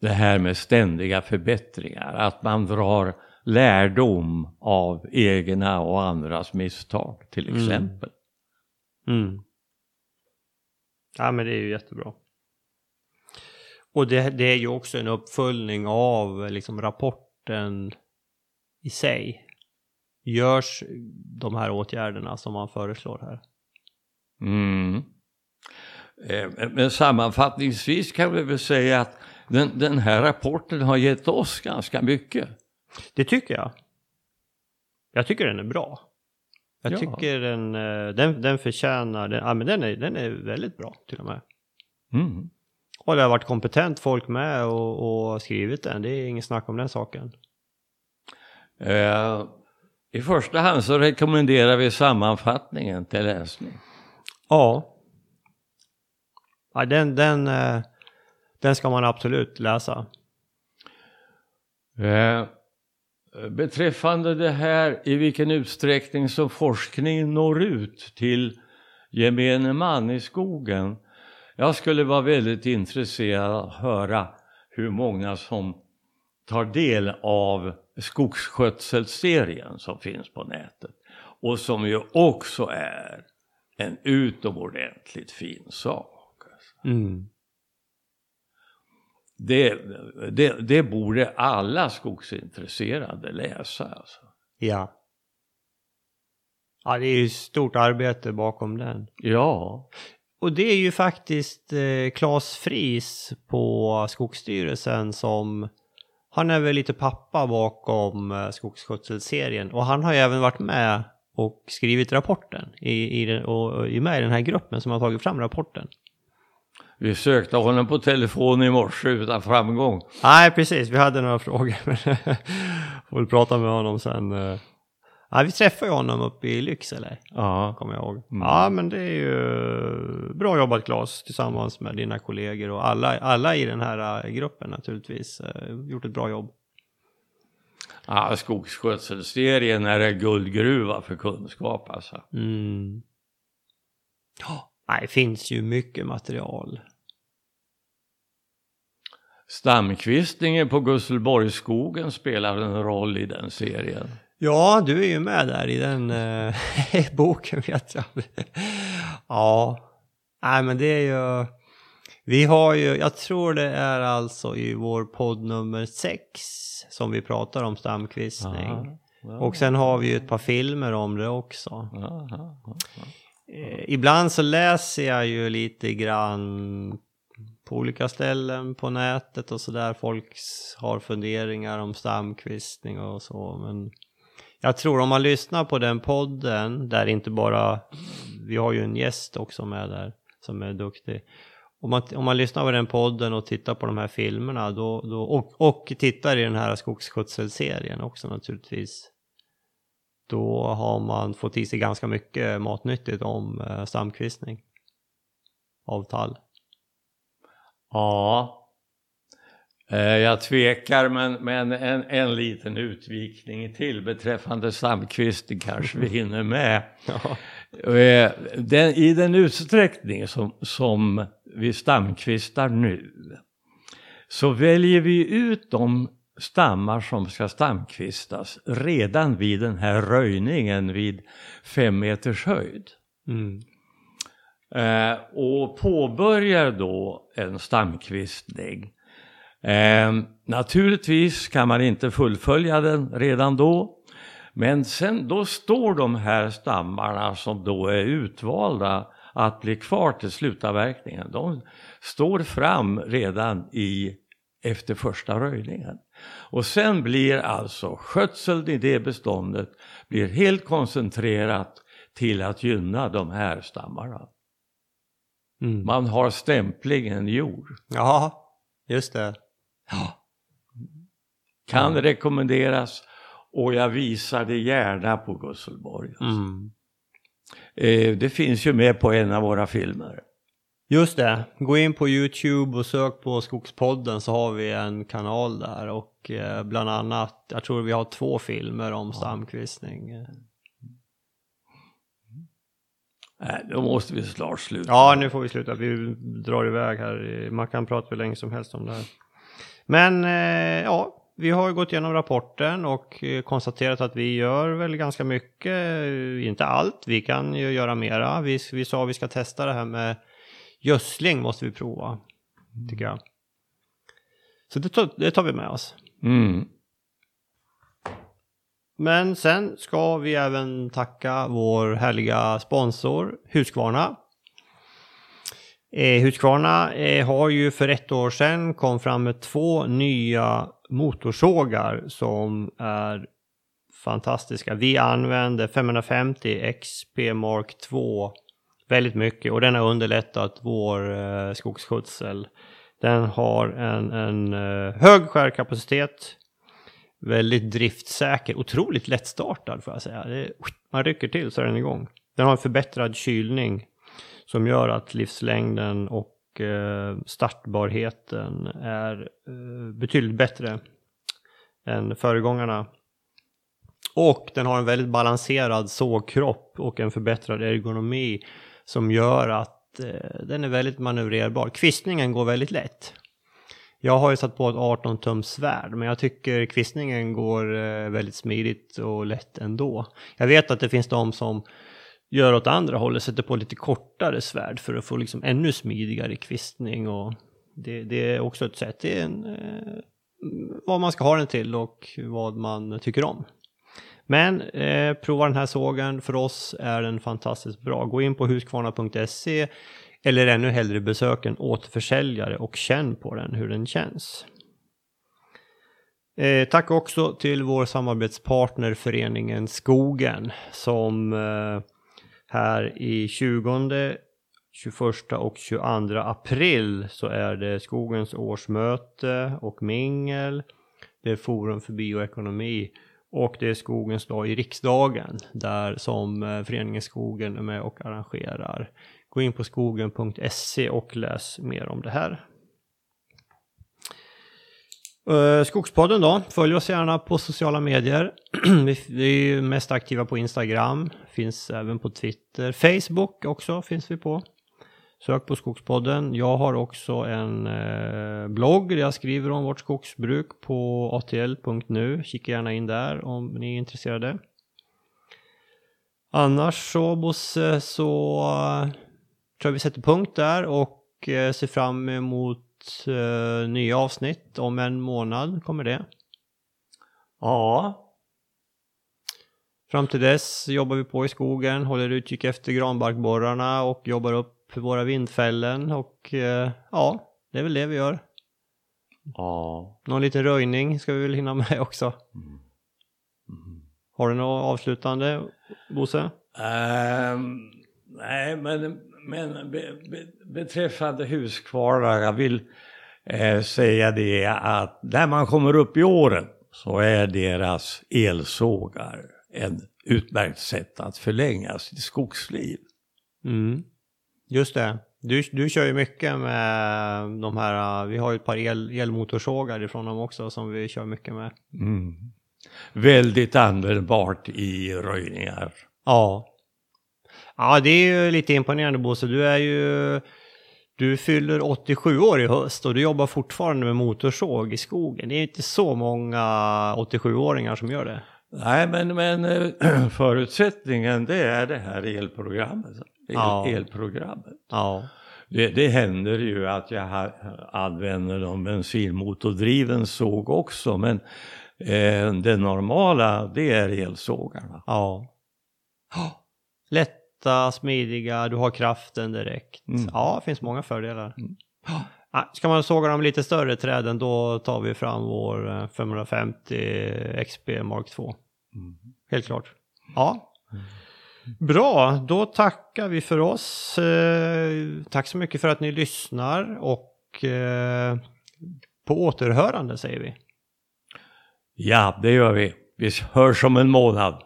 Det här med ständiga förbättringar. Att man drar lärdom av egna och andras misstag till Mm. exempel. Mm. Ja, men det är ju jättebra. Och det, det är ju också en uppföljning av liksom rapporten i sig. Görs de här åtgärderna som man föreslår här? Mm. Eh, Men sammanfattningsvis kan vi väl säga att den, den här rapporten har gett oss ganska mycket. Det tycker jag. Jag tycker den är bra. Jag Ja. tycker den, eh, den, den förtjänar, den, ja, men den, är, den är väldigt bra till och med. Mm. Och det har varit kompetent folk med och, och skrivit den, det är inget snack om den saken. Eh, I första hand så rekommenderar vi sammanfattningen till läsning. Ja. ja den, den, eh, den ska man absolut läsa. Eh, beträffande det här i vilken utsträckning som forskning når ut till gemene man i skogen. Jag skulle vara väldigt intresserad av att höra hur många som tar del av skogsskötselserien som finns på nätet och som ju också är en utomordentligt fin sak. alltså. Mm. Det, det, det borde alla skogsintresserade läsa. Alltså. Ja. Ja, det är ju stort arbete bakom den. Ja, och det är ju faktiskt eh, Claes Fris på Skogsstyrelsen som han är väl lite pappa bakom eh, skogsskötselserien och han har ju även varit med och skrivit rapporten i, i den, och är med i den här gruppen som har tagit fram rapporten. Vi sökte honom på telefon i morse utan framgång. Nej, precis. Vi hade några frågor. Men får väl prata med honom sen. Ja, vi träffade ju honom uppe i Lycksele, Ja. kommer jag ihåg. Mm. Ja, men det är ju bra jobbat Claes tillsammans med dina kollegor och alla, alla i den här eh, gruppen naturligtvis. eh, Gjort ett bra jobb. ja skogsskötselserien är en guldgruva för kunskap alltså. Mm. Ja, nej, det finns ju mycket material. Stamkvistningen på Gusselborgsskogen spelar en roll i den serien. Ja, du är ju med där i den eh, boken vet jag. ja, nej men det är ju... Vi har ju, jag tror det är alltså i vår podd nummer sex som vi pratar om stamkvistning. Ja, Och sen har vi ju ett par filmer om det också. ja, ja. Eh, ibland så läser jag ju lite grann på olika ställen på nätet och sådär. Folk har funderingar om stamkvistning och så. Men jag tror om man lyssnar på den podden, där inte bara, vi har ju en gäst också med där som är duktig. Om man, om man lyssnar på den podden och tittar på de här filmerna då, då, och, och tittar i den här skogsskötselserien också naturligtvis. Då har man fått i sig ganska mycket matnyttigt om eh, stamkvistning. Av tall. Ja. Eh, Jag tvekar men, men en, en liten utvikning till beträffande stamkvistning kanske vi hinner med. Ja. Eh, Den, I den utsträckning som, som vi stamkvistar nu så väljer vi ut de stammar som ska stamkvistas redan vid den här röjningen vid fem meters höjd. Mm. Eh, och påbörjar då en stamkvistning. Eh, naturligtvis kan man inte fullfölja den redan då. Men sen då står de här stammarna som då är utvalda att bli kvar till slutavverkningen. De står fram redan i, efter första röjningen. Och sen blir alltså skötseln i det beståndet blir helt koncentrerat till att gynna de här stammarna. Mm. Man har stämplingen gjord. Ja, just det. Kan Ja. rekommenderas och jag visar det gärna på Gusselborg. alltså. Mm. Eh, det finns ju med på en av våra filmer. Just det. Gå in på YouTube och sök på Skogspodden så har vi en kanal där och eh, bland annat, jag tror vi har två filmer om stamkvistning. Nej, då måste vi snart sluta. Ja, nu får vi sluta. Vi drar iväg här. Man kan prata hur länge som helst om det här. Men eh, ja, vi har ju gått igenom rapporten och eh, konstaterat att vi gör väl ganska mycket. eh, Inte allt, vi kan ju göra mera. Vi, vi sa vi ska testa det här med gödsling måste vi prova, tycker jag. Så det tar, det tar vi med oss. Mm. Men sen ska vi även tacka vår härliga sponsor Husqvarna. Eh, Husqvarna eh, har ju för ett år sedan kom fram med två nya motorsågar som är fantastiska. Vi använder 550 XP Mark 2 väldigt mycket och den har underlättat vår eh, skogsskötsel. Den har en, en eh, hög skärkapacitet väldigt driftsäker, otroligt lättstartad får jag säga. Det, man rycker till så är den igång. Den har en förbättrad kylning som gör att livslängden och eh, startbarheten är eh, betydligt bättre än föregångarna. Och den har en väldigt balanserad sågkropp och en förbättrad ergonomi som gör att eh, den är väldigt manövrerbar. Kvistningen går väldigt lätt. Jag har ju satt på ett 18 tums svärd men jag tycker kvistningen går eh, väldigt smidigt och lätt ändå. Jag vet att det finns de som gör åt andra hållet, sätter på lite kortare svärd för att få liksom ännu smidigare kvistning och det, det är också ett sätt. Det är en, eh, vad man ska ha den till och vad man tycker om. Men eh, prova den här sågen, för oss är den fantastiskt bra. Gå in på huskvarna.se Eller ännu hellre besök en återförsäljare och känn på den hur den känns. Eh, tack också till vår samarbetspartner föreningen Skogen som eh, här i 20, 21 och 22 april så är det Skogens årsmöte och mingel. Det är Forum för bioekonomi och det är Skogens dag i riksdagen där som eh, föreningen Skogen är med och arrangerar. Gå in på skogen.se och läs mer om det här. Eh, Skogspodden då, följ oss gärna på sociala medier. vi är mest aktiva på Instagram, finns även på Twitter. Facebook också finns vi på. Sök på Skogspodden. Jag har också en eh, blogg där jag skriver om vårt skogsbruk på atl.nu. Kika gärna in där om ni är intresserade. Annars så Bosse så eh, tror jag vi sätter punkt där och ser fram emot uh, nya avsnitt. Om en månad kommer det. Ja. Fram till dess jobbar vi på i skogen, håller utkik efter granbarkborrarna och jobbar upp våra vindfällen och uh, ja, det är väl det vi gör. Ja. Någon liten röjning ska vi väl hinna med också. Mm. Mm. Har du något avslutande, Bosse? Um, nej, men, men be, be, beträffande Husqvarna, jag vill eh, säga det att när man kommer upp i åren så är deras elsågar en utmärkt sätt att förlänga sitt skogsliv. Mm. Just det. Du, du kör ju mycket med de här, vi har ju ett par el, elmotorsågar ifrån dem också som vi kör mycket med. Mm. Väldigt användbart i röjningar. Ja. Ja, det är ju lite imponerande Bosse. Du är ju, du fyller 87 år i höst och du jobbar fortfarande med motorsåg i skogen. Det är inte så många 87-åringar som gör det. Nej, men, men eh, förutsättningen det är det här elprogrammet. El, Ja. elprogrammet. Ja. Det, det händer ju att jag använder någon bensinmotordriven såg också, men eh, det normala det är elsågarna. Ja. Lätta, smidiga, du har kraften direkt. Mm. Ja, det finns många fördelar. Mm. Ska man såga de lite större träden då tar vi fram vår eh, 550 XP Mark 2. Mm. Helt klart. Ja. Bra, då tackar vi för oss. Eh, tack så mycket för att ni lyssnar och eh, på återhörande säger vi. Ja, det gör vi. Vi hörs om en månad.